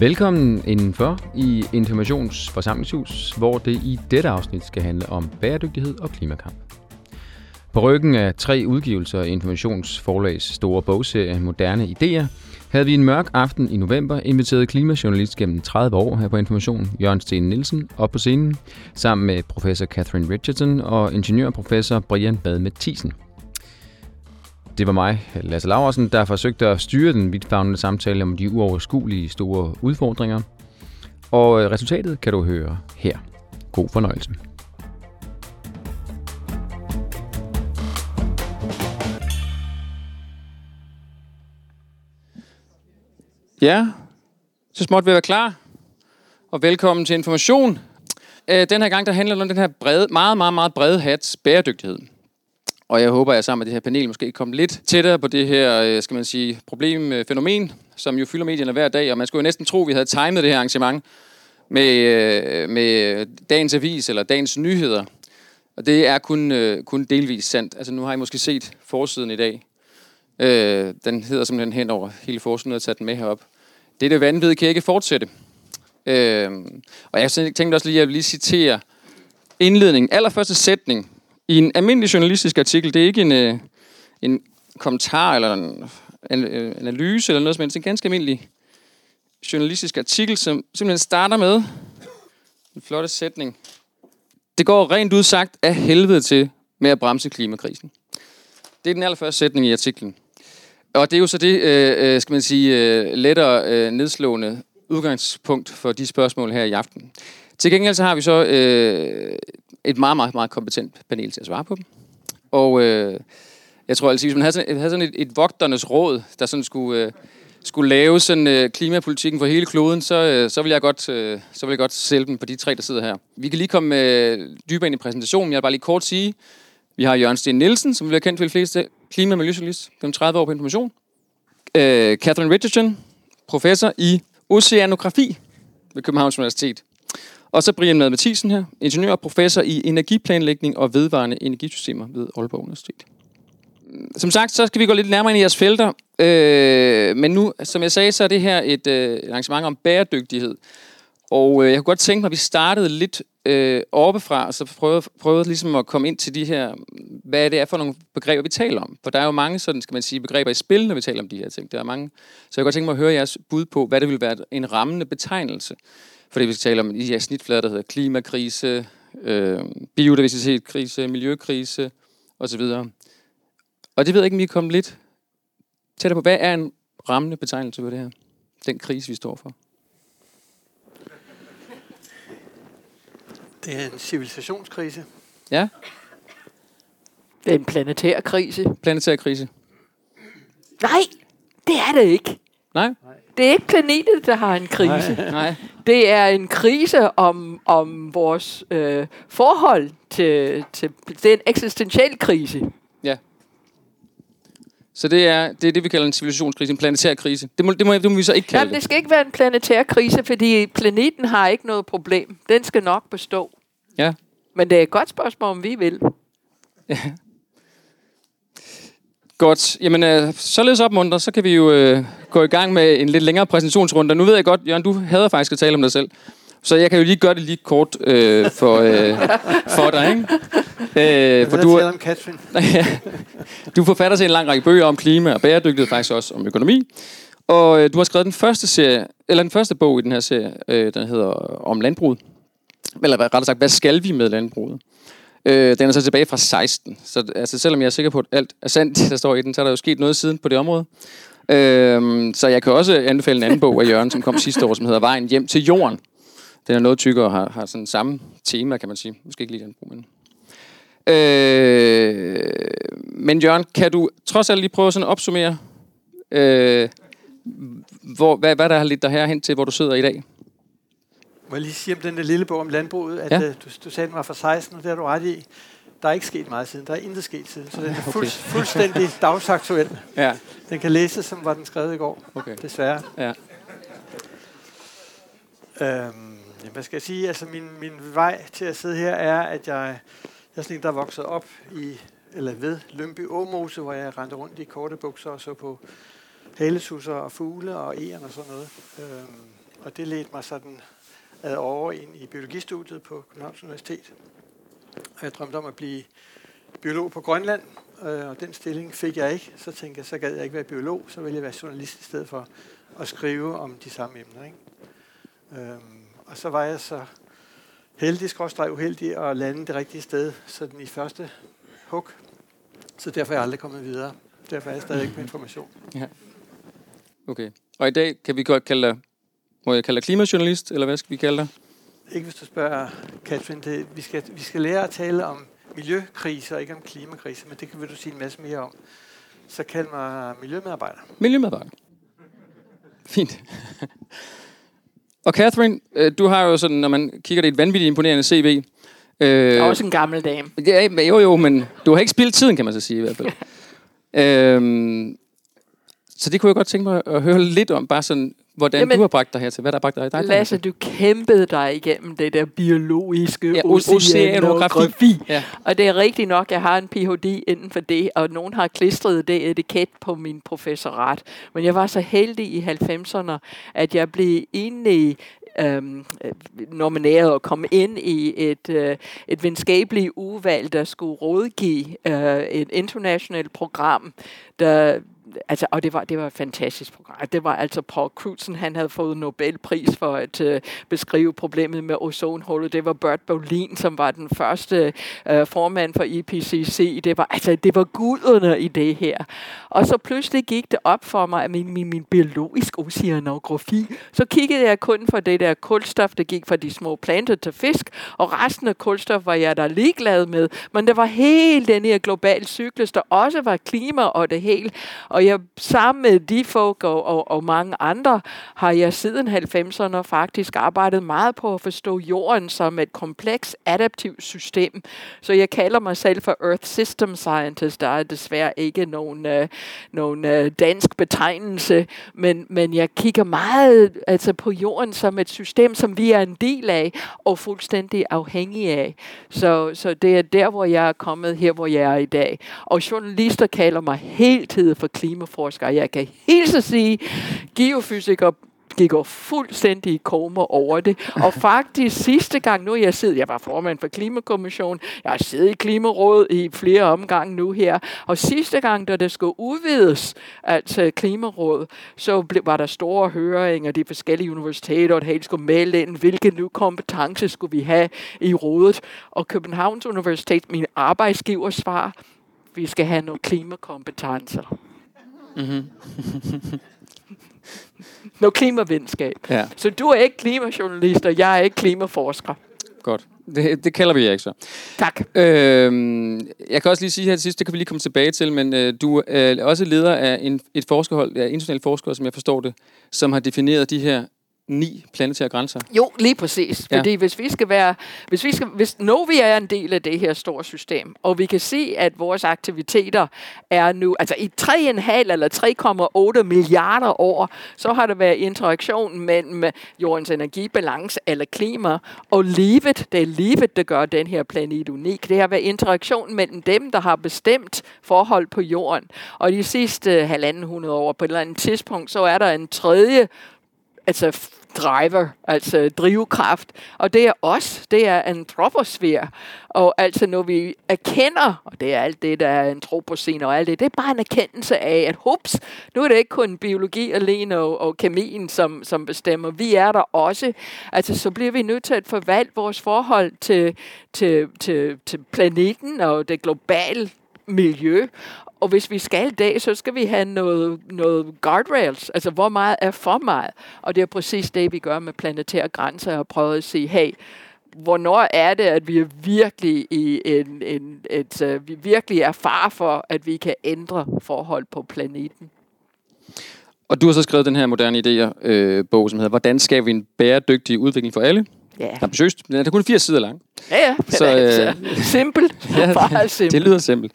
Velkommen indenfor i Informations Forsamlingshus, hvor det i dette afsnit skal handle om bæredygtighed og klimakamp. På ryggen af tre udgivelser af Informationsforlags store bogserie Moderne Ideer, havde vi en mørk aften i november inviteret klimajournalist gennem 30 år her på Information, Jørgen Sten Nielsen, op på scenen, sammen med professor Catherine Richardson og ingeniørprofessor Brian Bad Mathisen. Det var mig, Lasse Laversen, der forsøgte at styre den vidtfavnende samtale om de uoverskuelige store udfordringer. Og øh, resultatet kan du høre her. God fornøjelse. Ja, så småt vi være klar. Og velkommen til information. Øh, den her gang, der handler det om den her brede, meget, meget, meget brede hats bæredygtighed. Og jeg håber, at jeg sammen med det her panel måske kommer lidt tættere på det her, øh, skal man sige, problemfænomen, øh, som jo fylder medierne hver dag. Og man skulle jo næsten tro, at vi havde timet det her arrangement med, øh, med dagens avis eller dagens nyheder. Og det er kun, kun delvis sandt. Altså nu har I måske set forsiden i dag. Øh, den hedder simpelthen hen over hele forsiden, og taget den med herop. Det er det vanvid, kan ikke fortsætte. Øh, og jeg tænkte også lige, at jeg vil lige citere indledningen, allerførste sætning i en almindelig journalistisk artikel. Det er ikke en, øh, en kommentar eller en, øh, en analyse eller noget som helst. Det er en ganske almindelig journalistisk artikel, som simpelthen starter med en flotte sætning. Det går rent ud sagt af helvede til med at bremse klimakrisen. Det er den allerførste sætning i artiklen. Og det er jo så det, øh, øh skal man sige, lettere øh, nedslående udgangspunkt for de spørgsmål her i aften. Til gengæld så har vi så øh, et meget, meget, meget kompetent panel til at svare på dem. Og øh, jeg tror altså, hvis man havde sådan, havde sådan et, et vogternes råd, der sådan skulle, øh, skulle lave sådan øh, klimapolitikken for hele kloden, så, øh, så vil jeg godt, øh, så vil jeg godt sælge dem på de tre, der sidder her. Vi kan lige komme øh, dybere ind i præsentationen. Jeg vil bare lige kort sige, vi har Jørgen Sten Nielsen, som vi har kendt for de fleste, klima- og miljøjournalist gennem 30 år på information. Øh, Catherine Richardson, professor i oceanografi ved Københavns Universitet. Og så Brian Mad Mathisen her, ingeniør og professor i energiplanlægning og vedvarende energisystemer ved Aalborg Universitet. Som sagt, så skal vi gå lidt nærmere ind i jeres felter. Øh, men nu, som jeg sagde, så er det her et øh, arrangement om bæredygtighed. Og øh, jeg kunne godt tænke mig, at vi startede lidt øh, oppefra, og så prøvede, prøvede ligesom at komme ind til de her, hvad det er for nogle begreber, vi taler om. For der er jo mange sådan, skal man sige, begreber i spil, når vi taler om de her ting. Der er mange. Så jeg kunne godt tænke mig at høre jeres bud på, hvad det ville være en rammende betegnelse. Fordi vi skal tale om her snitflader, der hedder klimakrise, øh, biodiversitetskrise, miljøkrise osv. Og det ved jeg ikke, om I er kommet lidt tættere på. Hvad er en rammende betegnelse for det her? Den krise, vi står for. Det er en civilisationskrise. Ja, Det er en planetær krise. planetær krise. Nej, det er det ikke. Nej? Det er ikke planeten, der har en krise. Nej. Nej. Det er en krise om, om vores øh, forhold til, til... Det er en eksistentiel krise. Ja. Så det er, det er det, vi kalder en civilisationskrise, en planetær krise. Det må, det må, det må vi så ikke kalde Jamen, det skal ikke være en planetær krise, fordi planeten har ikke noget problem. Den skal nok bestå. Ja. Men det er et godt spørgsmål, om vi vil. Godt. Jamen, øh, således opmuntret, så kan vi jo øh, gå i gang med en lidt længere præsentationsrunde. Nu ved jeg godt, Jørgen, du hader faktisk at tale om dig selv. Så jeg kan jo lige gøre det lige kort øh, for, øh, for dig, ikke? Øh, for du, om Katrin? du forfatter til en lang række bøger om klima og bæredygtighed, faktisk også om økonomi. Og øh, du har skrevet den første serie, eller den første bog i den her serie, øh, den hedder Om landbruget. Eller rettere sagt, hvad skal vi med landbruget? Øh, den er så tilbage fra 16. Så altså, selvom jeg er sikker på, at alt er sandt, der står i den, så er der jo sket noget siden på det område. Øh, så jeg kan også anbefale en anden bog af Jørgen, som kom sidste år, som hedder Vejen hjem til jorden. Den er noget tykkere og har, har sådan samme tema, kan man sige. Måske ikke lige den bog, men... Øh, men Jørgen, kan du trods alt lige prøve sådan at opsummere, øh, hvor, hvad, hvad der har lidt dig herhen til, hvor du sidder i dag? Må jeg lige sige om den der lille bog om landbruget, at Ja. ja. du, du sagde, den var fra 16, og det har du ret i. Der er ikke sket meget siden. Der er intet sket siden. Så den er fuld, Okay. fuldstændig dagsaktuel. Ja, Den kan læses, som var den skrevet i går. okay. Desværre. Ja. Øhm, hvad skal jeg sige? Altså, min, min vej til at sidde her er, at jeg, jeg er sådan en, der er vokset op i, eller ved Lømby Åmose, hvor jeg rendte rundt i korte bukser og så på haletusser og fugle og egern og sådan noget. Øhm, og det ledte mig sådan over ind i biologistudiet på Københavns Universitet. Og jeg drømte om at blive biolog på Grønland, øh, og den stilling fik jeg ikke. Så tænkte jeg, så gad jeg ikke være biolog, så ville jeg være journalist i stedet for at skrive om de samme emner. Ikke? Øhm, og så var jeg så heldig, skråstrej uheldig, at lande det rigtige sted, så den i første hug. Så derfor er jeg aldrig kommet videre. Derfor er jeg stadig ikke på information. Ja. Okay. Og i dag kan vi godt kalde dig, må jeg kalde dig klimajournalist, eller hvad skal vi kalde dig? Ikke hvis du spørger, Katrin. Det, vi, skal, vi skal lære at tale om miljøkriser, ikke om klimakriser, men det kan vil du sige en masse mere om. Så kald mig miljømedarbejder. Miljømedarbejder. Fint. Og Catherine, øh, du har jo sådan, når man kigger, det er et vanvittigt imponerende CV. Øh, også en gammel dame. Ja, jo jo, men du har ikke spildt tiden, kan man så sige i hvert fald. øhm, så det kunne jeg godt tænke mig at høre lidt om, bare sådan, hvordan Jamen, du har bragt dig hertil. Hvad der har bragt dig, dig Lasse, du kæmpede dig igennem det der biologiske ja, oceanografi. Ja. Og det er rigtigt nok, jeg har en Ph.D. inden for det, og nogen har klistret det etiket på min professorat. Men jeg var så heldig i 90'erne, at jeg blev egentlig øhm, nomineret og komme ind i et, øh, et venskabeligt udvalg, der skulle rådgive øh, et internationalt program, der altså, og det var, det var et fantastisk program. Altså, det var altså Paul Crutzen, han havde fået Nobelpris for at øh, beskrive problemet med ozonhullet. Det var Bert Bolin, som var den første øh, formand for IPCC. Det var, altså, det var guderne i det her. Og så pludselig gik det op for mig, at min, min, min biologisk oceanografi, så kiggede jeg kun for det der kulstof, der gik fra de små planter til fisk, og resten af kulstof var jeg der ligeglad med. Men der var hele den her globale cyklus, der også var klima og det hele. Og jeg sammen med de folk og, og, og mange andre, har jeg siden 90'erne faktisk arbejdet meget på at forstå jorden som et kompleks adaptivt system. Så jeg kalder mig selv for Earth System Scientist. Der er desværre ikke nogen, øh, nogen øh, dansk betegnelse, men, men jeg kigger meget altså på jorden som et system, som vi er en del af og fuldstændig afhængige af. Så, så det er der, hvor jeg er kommet her, hvor jeg er i dag. Og journalister kalder mig heltid for klimaforsker. Jeg kan helt så sige, geofysikere gik jo fuldstændig i koma over det. Og faktisk sidste gang, nu jeg sidder, jeg var formand for Klimakommissionen, jeg har siddet i Klimarådet i flere omgange nu her, og sidste gang, da det skulle udvides, altså Klimaråd, så blev, var der store høringer, de forskellige universiteter, og det hele skulle melde ind, hvilke nu kompetence skulle vi have i rådet. Og Københavns Universitet, min arbejdsgiver svar, vi skal have nogle klimakompetencer. Mm-hmm. Noget klimavidenskab. Ja. Så du er ikke klimajournalist, og jeg er ikke klimaforsker. Godt. Det, det kalder vi jer ikke så. Tak. Øhm, jeg kan også lige sige her til sidst, det kan vi lige komme tilbage til, men øh, du er også leder af en, et forskerhold, ja, internationalt forskere, som jeg forstår det, som har defineret de her ni planetære grænser. Jo, lige præcis. Ja. Fordi hvis vi skal være, hvis vi skal, hvis Novi er en del af det her store system, og vi kan se, at vores aktiviteter er nu, altså i 3,5 eller 3,8 milliarder år, så har der været interaktion mellem jordens energibalance eller klima og livet. Det er livet, der gør den her planet unik. Det har været interaktion mellem dem, der har bestemt forhold på jorden. Og de sidste halvanden hundrede år, på et eller andet tidspunkt, så er der en tredje altså driver, altså drivkraft. Og det er os, det er antroposfære. Og altså når vi erkender, og det er alt det, der er antropocene og alt det, det er bare en erkendelse af, at hups, nu er det ikke kun biologi alene og, og kemien, som, som bestemmer. Vi er der også. Altså så bliver vi nødt til at forvalte vores forhold til, til, til, til planeten og det globale miljø. Og hvis vi skal det, så skal vi have noget, noget guardrails. Altså, hvor meget er for meget? Og det er præcis det, vi gør med planetære grænser og prøver at sige, hey, hvornår er det, at vi er virkelig i en, en et, uh, vi virkelig er far for, at vi kan ændre forhold på planeten? Og du har så skrevet den her moderne idéer øh, bog, som hedder Hvordan skaber vi en bæredygtig udvikling for alle? Ja. Ambitiøst. Den er kun fire sider lang. Ja, ja. Så, øh, simpelt. ja, det, simpelt. det lyder simpelt.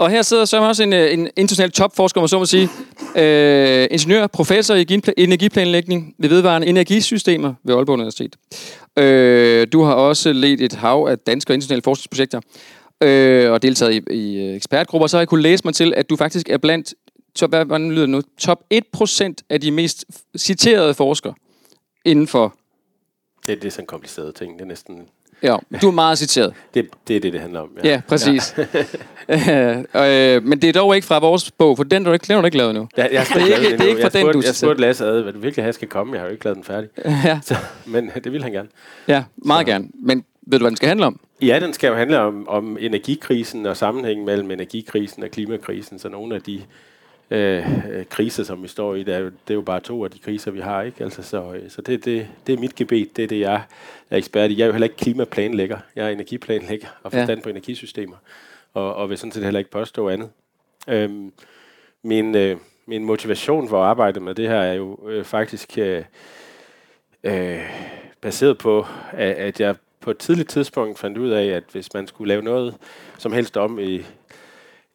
Og her sidder så også en, øh, en international topforsker, så må sige. Øh, ingeniør, professor i energiplanlægning ved vedvarende energisystemer ved Aalborg Universitet. Øh, du har også ledt et hav af danske og internationale forskningsprojekter øh, og deltaget i, i øh, ekspertgrupper. Så har jeg kunne læse mig til, at du faktisk er blandt top, hvad, hvordan lyder det nu, top 1% af de mest citerede forskere inden for... Det, det er sådan en kompliceret ting. Det er næsten Ja, du er meget citeret. det, det er det, det handler om. Ja, ja præcis. Ja. øh, men det er dog ikke fra vores bog, for den, du ikke, den har du ikke lavet nu. Ja, jeg det er ikke, det er ikke fra den, du Jeg spurgte Lasse ad, hvad du virkelig have skal komme. Jeg har jo ikke lavet den færdig. Ja. Så, men det vil han gerne. Ja, meget Så. gerne. Men ved du, hvad den skal handle om? Ja, den skal jo handle om, om energikrisen og sammenhængen mellem energikrisen og klimakrisen. Så nogle af de øh, kriser, som vi står i, det er, jo, det er jo bare to af de kriser, vi har. ikke. Altså, så øh, så det, det, det er mit gebet, det er det, jeg er ekspert i. Jeg er jo heller ikke klimaplanlægger, jeg er energiplanlægger og forstand ja. på energisystemer, og, og vil sådan set heller ikke påstå andet. Øhm, min, øh, min motivation for at arbejde med det her er jo øh, faktisk øh, øh, baseret på, at, at jeg på et tidligt tidspunkt fandt ud af, at hvis man skulle lave noget som helst om i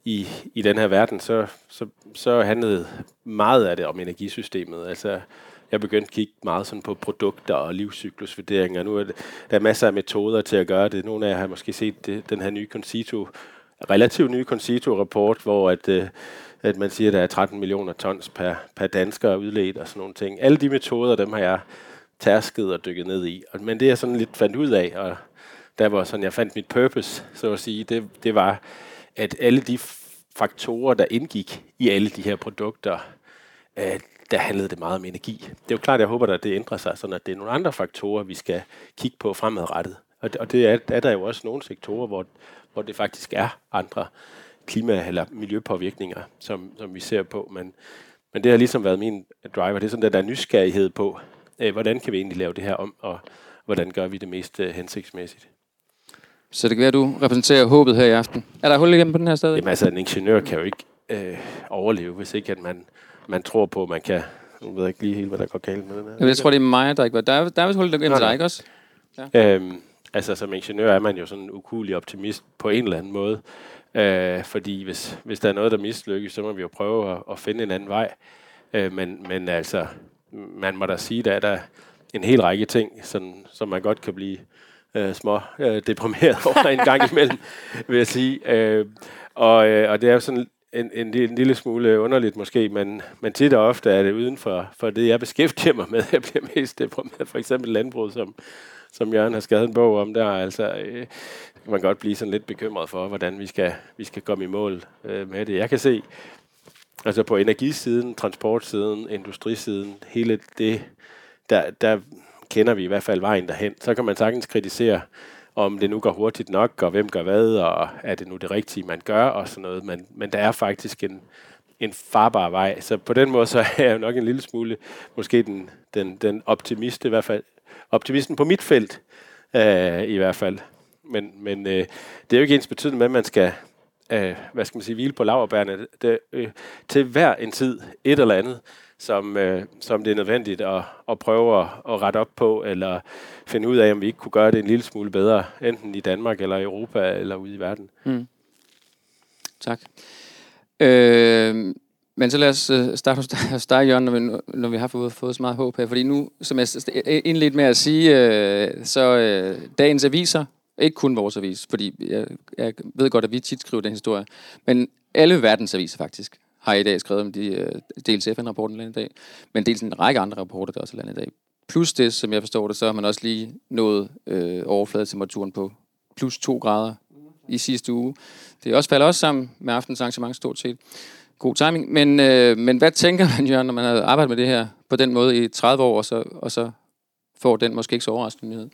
i, i den her verden, så, så, så handlede meget af det om energisystemet. Altså, jeg begyndte at kigge meget sådan på produkter og livscyklusvurderinger. Nu er det, der er masser af metoder til at gøre det. Nogle af jer har måske set det, den her nye Concito, relativt nye Concito-rapport, hvor at, øh, at man siger, at der er 13 millioner tons per, per dansker udledt og sådan nogle ting. Alle de metoder, dem har jeg tærsket og dykket ned i. Men det jeg sådan lidt fandt ud af, og der var sådan, jeg fandt mit purpose, så at sige, det, det var, at alle de faktorer, der indgik i alle de her produkter, øh, der handlede det meget om energi. Det er jo klart, jeg håber, at det ændrer sig, så at det er nogle andre faktorer, vi skal kigge på fremadrettet. Og det, og det er, er der jo også nogle sektorer, hvor, hvor det faktisk er andre klima- eller miljøpåvirkninger, som, som vi ser på. Men, men det har ligesom været min driver. Det er sådan, at der er nysgerrighed på, øh, hvordan kan vi egentlig lave det her om, og hvordan gør vi det mest øh, hensigtsmæssigt. Så det kan være, at du repræsenterer håbet her i aften. Er der hul igennem på den her sted? Jamen altså, en ingeniør kan jo ikke øh, overleve, hvis ikke at man, man tror på, at man kan... Nu ved jeg ikke lige helt, hvad der går galt med den her. Jeg tror, det er mig, der ikke var... Der er, der er vist hul igennem dig, ikke også? Ja. Øhm, altså, som ingeniør er man jo sådan en ukulig optimist på en eller anden måde. Øh, fordi hvis, hvis der er noget, der mislykkes, så må vi jo prøve at, at finde en anden vej. Øh, men, men altså, man må da sige, der er der en hel række ting, sådan, som man godt kan blive øh, små øh, deprimeret over en gang imellem, vil jeg sige. Øh, og, øh, og det er jo sådan en, en, en lille smule underligt måske, men, men tit og ofte er det uden for, for det, jeg beskæftiger mig med. Jeg bliver mest deprimeret. For eksempel landbrug, som, som Jørgen har skrevet en bog om der. Altså, øh, kan man godt blive sådan lidt bekymret for, hvordan vi skal, vi skal komme i mål øh, med det. Jeg kan se, altså på energisiden, transportsiden, industrisiden, hele det, der, der kender vi i hvert fald vejen derhen. Så kan man sagtens kritisere, om det nu går hurtigt nok, og hvem gør hvad, og er det nu det rigtige, man gør, og sådan noget. Men, men der er faktisk en, en farbar vej. Så på den måde, så er jeg jo nok en lille smule, måske den, den, den optimist i hvert fald, optimisten på mit felt, øh, i hvert fald. Men, men øh, det er jo ikke ens betydende med, at man skal, øh, hvad skal man sige, hvile på laverbærene. Det, øh, til hver en tid, et eller andet, som, øh, som det er nødvendigt at, at prøve at, at rette op på, eller finde ud af, om vi ikke kunne gøre det en lille smule bedre, enten i Danmark, eller i Europa, eller ude i verden. Mm. Tak. Øh, men så lad os øh, starte hos dig, Jørgen, når vi, når vi har fået, fået så meget håb her. Fordi nu, som jeg indledte med at sige, øh, så øh, dagens aviser, ikke kun vores avis, fordi jeg, jeg ved godt, at vi tit skriver den historie, men alle verdens aviser faktisk, har i dag skrevet om de, øh, dels FN-rapporten i dag, men dels en række andre rapporter, der også er landet i dag. Plus det, som jeg forstår det, så har man også lige nået øh, overfladetemperaturen på plus 2 grader i sidste uge. Det også falder også sammen med aftens arrangement stort set. God timing. Men, øh, men hvad tænker man, Jørgen, når man har arbejdet med det her på den måde i 30 år, og så, og så får den måske ikke så overraskende nyhed?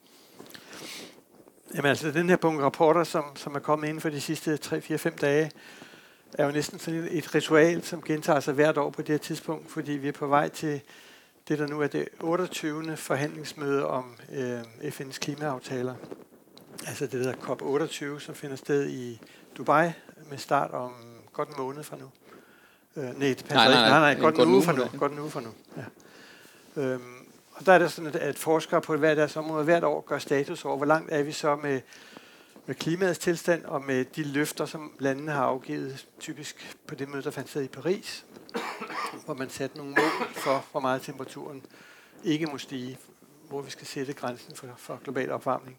Jamen altså, den her bunke rapporter, som, som er kommet ind for de sidste 3-4-5 dage, er jo næsten sådan et ritual, som gentager sig hvert år på det her tidspunkt, fordi vi er på vej til det, der nu er det 28. forhandlingsmøde om øh, FN's klimaaftaler. Altså det hedder COP28, som finder sted i Dubai med start om godt en måned fra nu. Øh, nej, det passer nej, nej, nej, nej, nej, godt en uge fra nu. Godt en uge fra nu. Ja. Øhm, og der er det sådan, at forskere på hver deres område hvert år gør status over, hvor langt er vi så med med klimaets tilstand og med de løfter, som landene har afgivet, typisk på det møde, der fandt sted i Paris, hvor man satte nogle mål for, hvor meget temperaturen ikke må stige, hvor vi skal sætte grænsen for, for global opvarmning.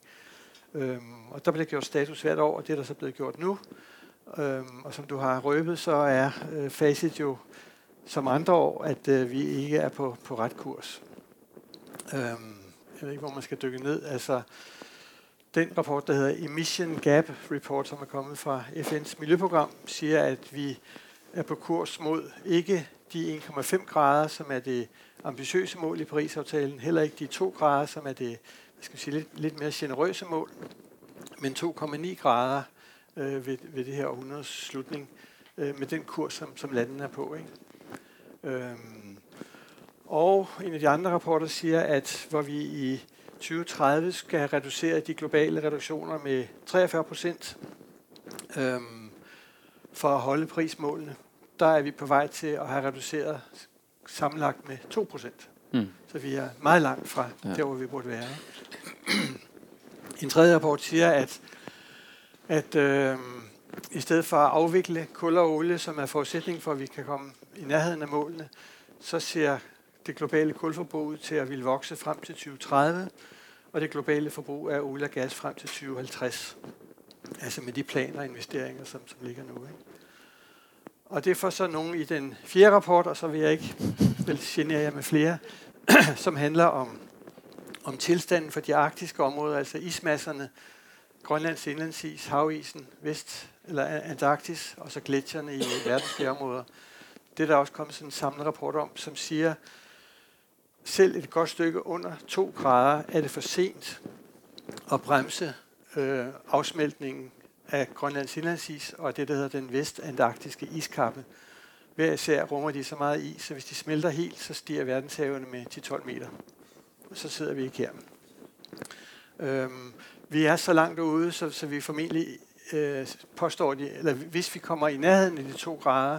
Øhm, og der bliver gjort status hvert år, og det er der så blevet gjort nu. Øhm, og som du har røbet, så er øh, facit jo som andre år, at øh, vi ikke er på, på ret kurs. Øhm, jeg ved ikke, hvor man skal dykke ned. Altså, den rapport, der hedder Emission Gap Report, som er kommet fra FN's miljøprogram, siger, at vi er på kurs mod ikke de 1,5 grader, som er det ambitiøse mål i Paris-aftalen, heller ikke de 2 grader, som er det hvad skal sige, lidt, lidt mere generøse mål, men 2,9 grader øh, ved, ved det her århundredes slutning, øh, med den kurs, som, som landene er på. Ikke? Øhm, og en af de andre rapporter siger, at hvor vi i 2030 skal have reduceret de globale reduktioner med 43 procent øhm, for at holde prismålene, der er vi på vej til at have reduceret sammenlagt med 2 procent. Mm. Så vi er meget langt fra ja. der, hvor vi burde være. En tredje rapport siger, at, at øh, i stedet for at afvikle kul og olie, som er forudsætning for, at vi kan komme i nærheden af målene, så ser det globale kulforbrug til at ville vokse frem til 2030, og det globale forbrug af olie og gas frem til 2050. Altså med de planer og investeringer, som, som ligger nu. Ikke? Og det får så nogen i den fjerde rapport, og så vil jeg ikke vil genere jer med flere, som handler om, om tilstanden for de arktiske områder, altså ismasserne, Grønlands indlandsis, havisen, Vest- eller Antarktis, og så gletsjerne i verdens områder. Det er der også kommet sådan en samlet rapport om, som siger, selv et godt stykke under 2 grader er det for sent at bremse øh, afsmeltningen af Grønlands indlandsis og det, der hedder den vestantarktiske iskappe. Hver især rummer de så meget is, så hvis de smelter helt, så stiger verdenshavene med 10-12 meter. Og så sidder vi ikke her. Øhm, vi er så langt ude, så, så vi formentlig øh, påstår, de, eller hvis vi kommer i nærheden af de to grader,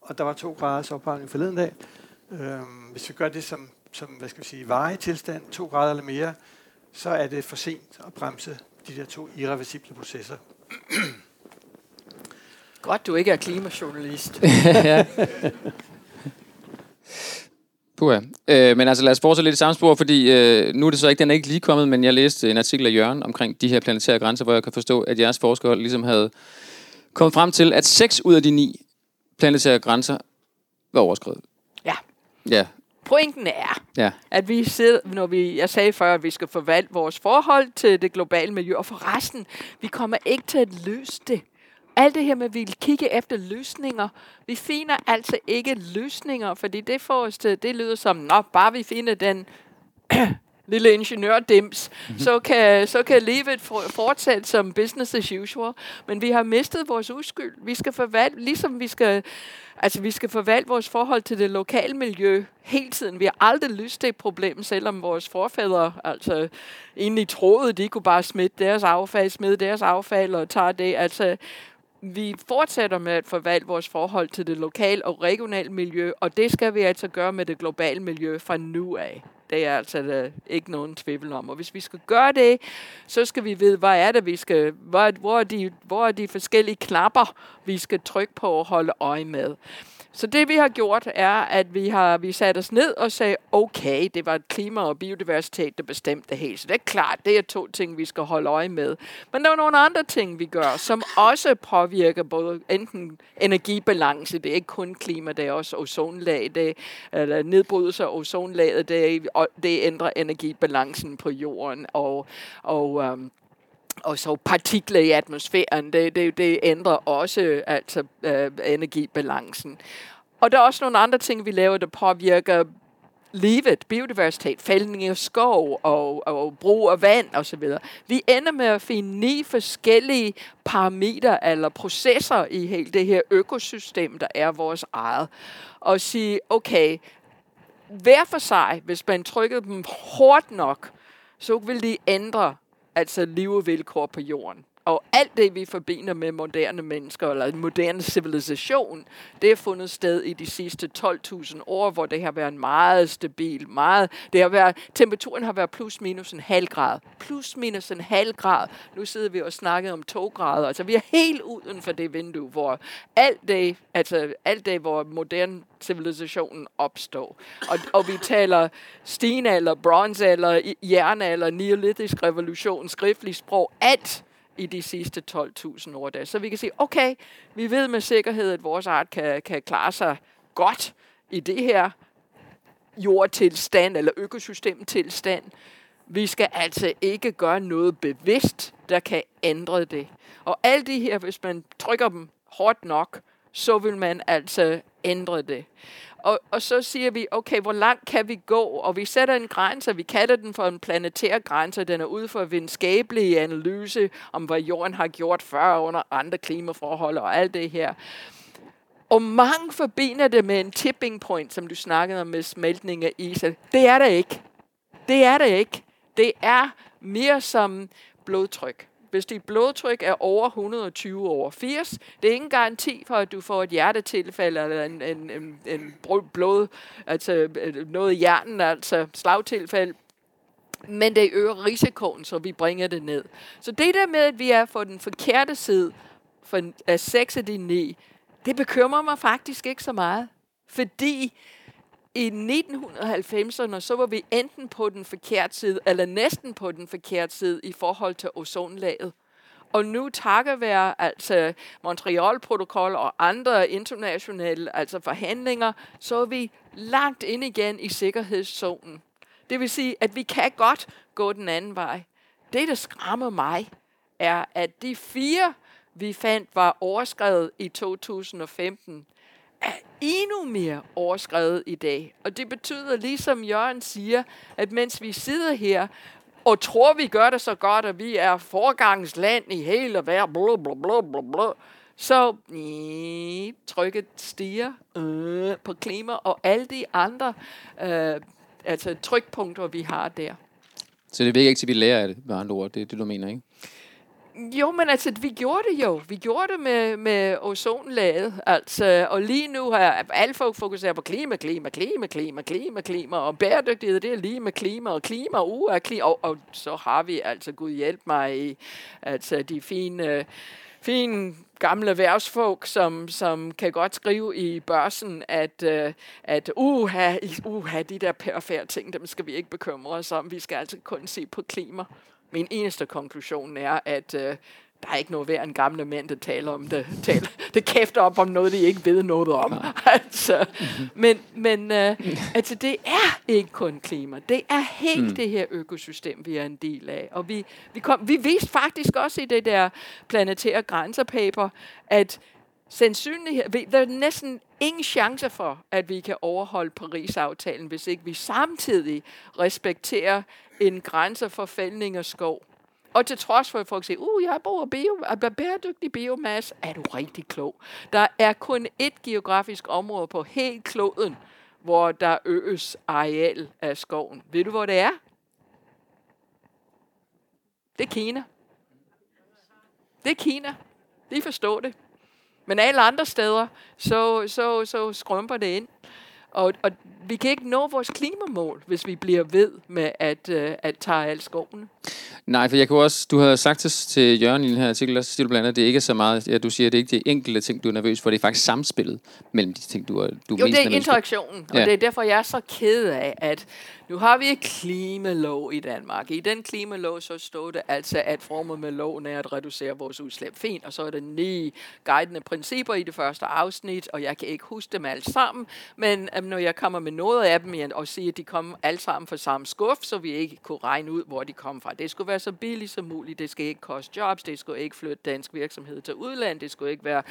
og der var to graders opvarmning forleden dag, øh, hvis vi gør det som, som hvad skal vi sige, varig tilstand, to grader eller mere, så er det for sent at bremse de der to irreversible processer. Godt, du ikke er klimajournalist. ja. Puha. Øh, men altså lad os fortsætte lidt i samme spor, fordi øh, nu er det så ikke, den er ikke lige kommet, men jeg læste en artikel af Jørgen omkring de her planetære grænser, hvor jeg kan forstå, at jeres forskere ligesom havde kommet frem til, at 6 ud af de 9 planetære grænser var overskrevet. Ja. Pointen er, ja. at vi sidder, når vi, jeg sagde før, at vi skal forvalte vores forhold til det globale miljø, og for resten, vi kommer ikke til at løse det alt det her med, at vi vil kigge efter løsninger. Vi finder altså ikke løsninger, fordi det får os til, det lyder som, nå, bare vi finder den lille ingeniørdims, mm-hmm. så, kan, så kan livet fortsætte som business as usual. Men vi har mistet vores uskyld. Vi skal forvalte, ligesom vi skal, altså vi skal forvalte vores forhold til det lokale miljø hele tiden. Vi har aldrig lyst til et problem, selvom vores forfædre altså egentlig troede, de kunne bare smitte deres affald, smide deres affald og tage det. Altså, vi fortsætter med at forvalte vores forhold til det lokale og regionale miljø, og det skal vi altså gøre med det globale miljø fra nu af. Det er altså der ikke nogen tvivl om. Og hvis vi skal gøre det, så skal vi vide, hvad er det, vi skal, hvor, hvor, er de, hvor er de forskellige knapper, vi skal trykke på og holde øje med. Så det vi har gjort er, at vi har vi sat os ned og sagde, okay, det var klima og biodiversitet, der bestemte det hele. Så det er klart, det er to ting, vi skal holde øje med. Men der er nogle andre ting, vi gør, som også påvirker både enten energibalance, det er ikke kun klima, det er også ozonlag, det eller nedbrydelse af ozonlaget, det, det ændrer energibalancen på jorden, og, og øhm, og så partikler i atmosfæren, det, det, det ændrer også øh, altså, øh, energibalancen. Og der er også nogle andre ting, vi laver, der påvirker livet, biodiversitet, fældning af skov og, og brug af vand osv. Vi ender med at finde ni forskellige parametre eller processer i hele det her økosystem, der er vores eget. Og sige, okay, hver for sig, hvis man trykker dem hårdt nok, så vil de ændre altså levevilkår på jorden. Og alt det, vi forbinder med moderne mennesker, eller moderne civilisation, det er fundet sted i de sidste 12.000 år, hvor det har været en meget stabil. Meget, det har været, temperaturen har været plus minus en halv grad. Plus minus en halv grad. Nu sidder vi og snakker om to grader. Altså, vi er helt uden for det vindue, hvor alt det, altså, alt det hvor moderne civilisationen opstår. Og, og vi taler stenalder, bronzealder, jernalder, neolitisk revolution, skriftlig sprog, alt i de sidste 12.000 år. Der. Så vi kan sige, okay, vi ved med sikkerhed, at vores art kan, kan klare sig godt i det her jordtilstand eller økosystemtilstand. Vi skal altså ikke gøre noget bevidst, der kan ændre det. Og alle de her, hvis man trykker dem hårdt nok, så vil man altså ændre det. Og, og så siger vi, okay, hvor langt kan vi gå? Og vi sætter en grænse, vi kalder den for en planetær grænse. Den er ud for videnskabelig analyse om, hvad jorden har gjort før under andre klimaforhold og alt det her. Og mange forbinder det med en tipping point, som du snakkede om med smeltning af is. Det er det ikke. Det er det ikke. Det er mere som blodtryk. Hvis dit blodtryk er over 120 over 80, det er ingen garanti for, at du får et hjertetilfælde eller en, en, en, en blod, altså øh, noget i hjernen, altså slagtilfælde. Men det øger risikoen, så vi bringer det ned. Så det der med, at vi er på den forkerte side for, af 6 af de 9, det bekymrer mig faktisk ikke så meget. Fordi i 1990'erne, så var vi enten på den forkerte side, eller næsten på den forkerte side i forhold til ozonlaget. Og nu takket være altså Montreal-protokol og andre internationale altså forhandlinger, så er vi langt ind igen i sikkerhedszonen. Det vil sige, at vi kan godt gå den anden vej. Det, der skræmmer mig, er, at de fire, vi fandt, var overskrevet i 2015, er endnu mere overskrevet i dag. Og det betyder, ligesom Jørgen siger, at mens vi sidder her og tror, vi gør det så godt, at vi er forgangsland i hele verden, bla, bla, bla, bla, bla, så øh, trykket stiger øh, på klima og alle de andre øh, altså trykpunkter, vi har der. Så det virker ikke til, at vi lærer af det, med andre ord. Det er det, du mener, ikke? Jo, men altså, vi gjorde det jo. Vi gjorde det med, med ozonlaget. Altså, og lige nu har alle folk fokuseret på klima, klima, klima, klima, klima, klima, og bæredygtighed, det er lige med klima, og klima, uh, er klima, og, og så har vi altså, Gud hjælp mig, i, altså de fine, fine gamle erhvervsfolk, som, som kan godt skrive i børsen, at, uh, at uha, uha, de der perfekte ting, dem skal vi ikke bekymre os om. Vi skal altså kun se på klima. Min eneste konklusion er, at øh, der er ikke noget værd en gamle mænd, der taler om det. Taler, det kæfter op om noget, de ikke ved noget om. altså, mm-hmm. Men, men øh, altså, det er ikke kun klima. Det er helt mm. det her økosystem, vi er en del af. Og vi, vi, kom, vi viste faktisk også i det der planetære grænsepaper, at sandsynlighed, der er næsten ingen chance for, at vi kan overholde Paris-aftalen, hvis ikke vi samtidig respekterer en grænse for fældning af skov. Og til trods for, at folk siger, uh, jeg bruger bio, bæredygtig biomasse, er du rigtig klog. Der er kun et geografisk område på helt kloden, hvor der øges areal af skoven. Ved du, hvor det er? Det er Kina. Det er Kina. De forstår det. Men alle andre steder, så, så, så skrømper det ind. Og, og vi kan ikke nå vores klimamål, hvis vi bliver ved med at, uh, at tage al skoven. Nej, for jeg kan også, du har sagt til Jørgen i den her artikel, så siger du blandt andet, at det ikke er så meget, ja, du siger, at det ikke er de enkelte ting, du er nervøs for, det er faktisk samspillet mellem de ting, du er, du jo, mest det er interaktionen, og ja. det er derfor, jeg er så ked af, at nu har vi et klimalov i Danmark. I den klimalov så står det altså, at formålet med loven er at reducere vores udslip. Fint, og så er der ni guidende principper i det første afsnit, og jeg kan ikke huske dem alle sammen, men øhm, når jeg kommer med noget af dem og siger, at de kommer alle sammen fra samme skuff, så vi ikke kunne regne ud, hvor de kom fra. Det skulle være så billigt som muligt, det skal ikke koste jobs, det skulle ikke flytte dansk virksomhed til udlandet, det skulle ikke være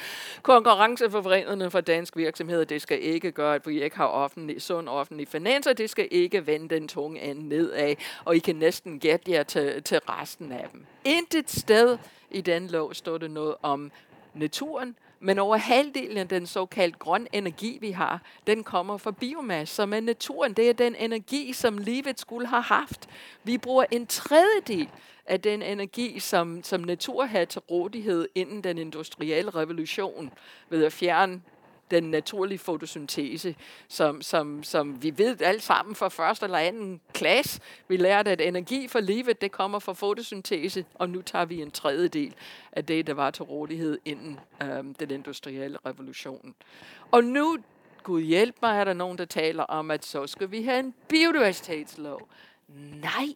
konkurrenceforvrændende for dansk virksomhed, det skal ikke gøre, at vi ikke har offentlig, sund offentlig finanser, det skal ikke vende den tunge ende nedad, og I kan næsten gætte jer til, til resten af dem. Intet sted i den lov står det noget om naturen, men over halvdelen af den såkaldt grøn energi, vi har, den kommer fra biomasse, som er naturen. Det er den energi, som livet skulle have haft. Vi bruger en tredjedel af den energi, som, som natur havde til rådighed inden den industrielle revolution, ved at fjerne den naturlige fotosyntese, som, som, som vi ved alle sammen fra første eller anden klasse. Vi lærte, at energi for livet, det kommer fra fotosyntese, og nu tager vi en tredjedel af det, der var til rådighed inden øhm, den industrielle revolution. Og nu, Gud hjælp mig, er der nogen, der taler om, at så skal vi have en biodiversitetslov. Nej,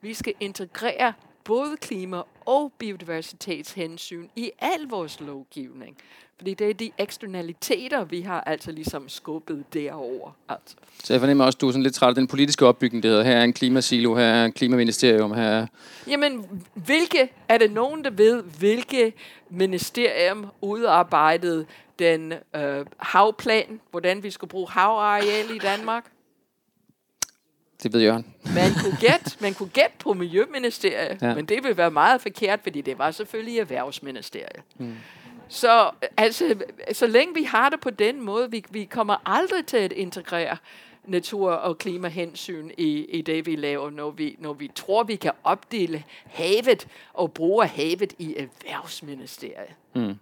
vi skal integrere både klima- og biodiversitetshensyn i al vores lovgivning. Fordi det er de eksternaliteter, vi har altså ligesom skubbet derover. Altså. Så jeg fornemmer også, at du er sådan lidt træt af den politiske opbygning, det hedder. Her er en klimasilo, her er en klimaministerium, her er... Jamen, hvilke, er det nogen, der ved, hvilke ministerium udarbejdede den øh, havplan, hvordan vi skulle bruge havareal i Danmark? Det ved Jørgen. Man kunne gætte, man kunne gætte på Miljøministeriet, ja. men det vil være meget forkert, fordi det var selvfølgelig Erhvervsministeriet. Mm. Så altså, så længe vi har det på den måde, vi, vi kommer aldrig til at integrere natur- og klimahensyn i, i det, vi laver, når vi, når vi tror, vi kan opdele havet og bruge havet i Erhvervsministeriet. Mm.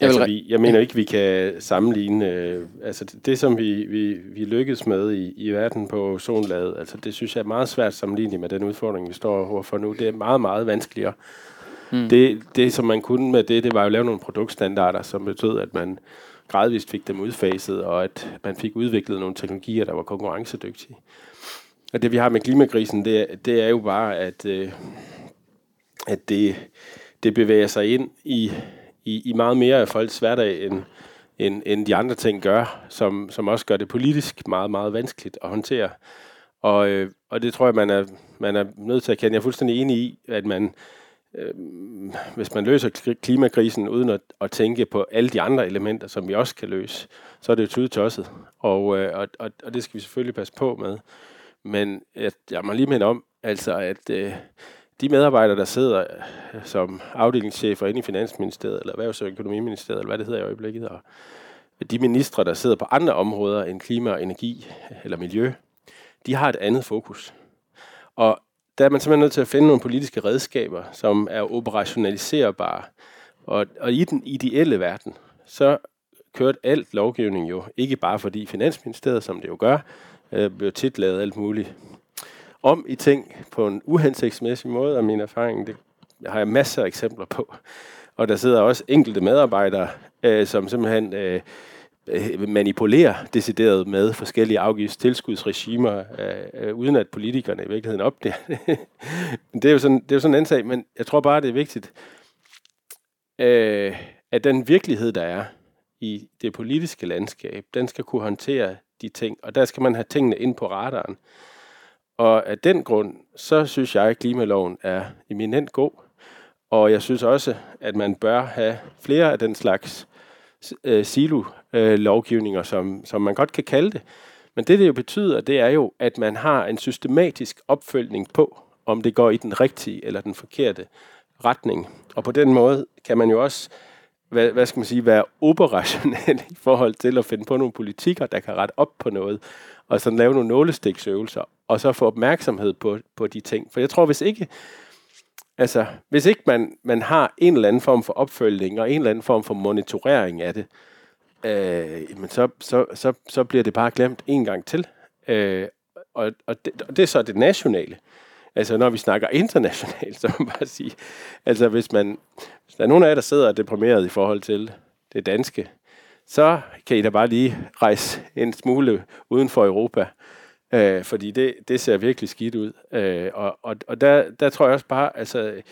Altså, vi, jeg mener ikke, vi kan sammenligne... Øh, altså, det, det, som vi, vi, vi lykkedes med i, i verden på ozonlaget, altså, det synes jeg er meget svært sammenlignet med den udfordring, vi står overfor nu. Det er meget, meget vanskeligere. Mm. Det, det, som man kunne med det, det var jo at lave nogle produktstandarder, som betød, at man gradvist fik dem udfaset, og at man fik udviklet nogle teknologier, der var konkurrencedygtige. Og det, vi har med klimakrisen, det, det er jo bare, at, øh, at det, det bevæger sig ind i i, i meget mere af folks hverdag, end, end, end de andre ting gør, som, som også gør det politisk meget, meget vanskeligt at håndtere. Og, øh, og det tror jeg, man er, man er nødt til at kende. Jeg er fuldstændig enig i, at man, øh, hvis man løser klimakrisen uden at, at tænke på alle de andre elementer, som vi også kan løse, så er det jo tydetosset. Og, øh, og, og, og det skal vi selvfølgelig passe på med. Men jeg, jeg må lige minde om, altså at øh, de medarbejdere, der sidder øh, som afdelingschefer inde i Finansministeriet, eller Erhvervs- og Økonomiministeriet, eller hvad det hedder i øjeblikket, og de ministre, der sidder på andre områder end klima og energi eller miljø, de har et andet fokus. Og der er man simpelthen nødt til at finde nogle politiske redskaber, som er operationaliserbare. Og, og i den ideelle verden, så kørte alt lovgivning jo, ikke bare fordi Finansministeriet, som det jo gør, øh, blev tit lavet alt muligt om i ting på en uhensigtsmæssig måde, og min erfaring, det har jeg masser af eksempler på. Og der sidder også enkelte medarbejdere, øh, som simpelthen øh, Øh, manipulere decideret med forskellige afgiftstilskudsregimer, øh, øh, uden at politikerne i virkeligheden opdager det. det er jo sådan, det er jo sådan en anden sag, men jeg tror bare, det er vigtigt, øh, at den virkelighed, der er i det politiske landskab, den skal kunne håndtere de ting, og der skal man have tingene ind på radaren. Og af den grund, så synes jeg, at klimaloven er eminent god. Og jeg synes også, at man bør have flere af den slags øh, øh, lovgivninger, som, som man godt kan kalde det. Men det, det jo betyder, det er jo, at man har en systematisk opfølgning på, om det går i den rigtige eller den forkerte retning. Og på den måde kan man jo også hvad, hvad skal man sige, være operationel i forhold til at finde på nogle politikker, der kan rette op på noget, og sådan lave nogle nålestiksøvelser, og så få opmærksomhed på, på de ting. For jeg tror, hvis ikke, altså, hvis ikke man, man har en eller anden form for opfølgning, og en eller anden form for monitorering af det, øh, men så, så, så, så bliver det bare glemt en gang til. Øh, og, og, det, og det er så det nationale. Altså, når vi snakker internationalt, så må man bare sige, altså hvis man, hvis der er nogen af jer, der sidder deprimeret i forhold til det danske, så kan I da bare lige rejse en smule uden for Europa, øh, fordi det, det ser virkelig skidt ud. Øh, og og, og der, der tror jeg også bare, altså,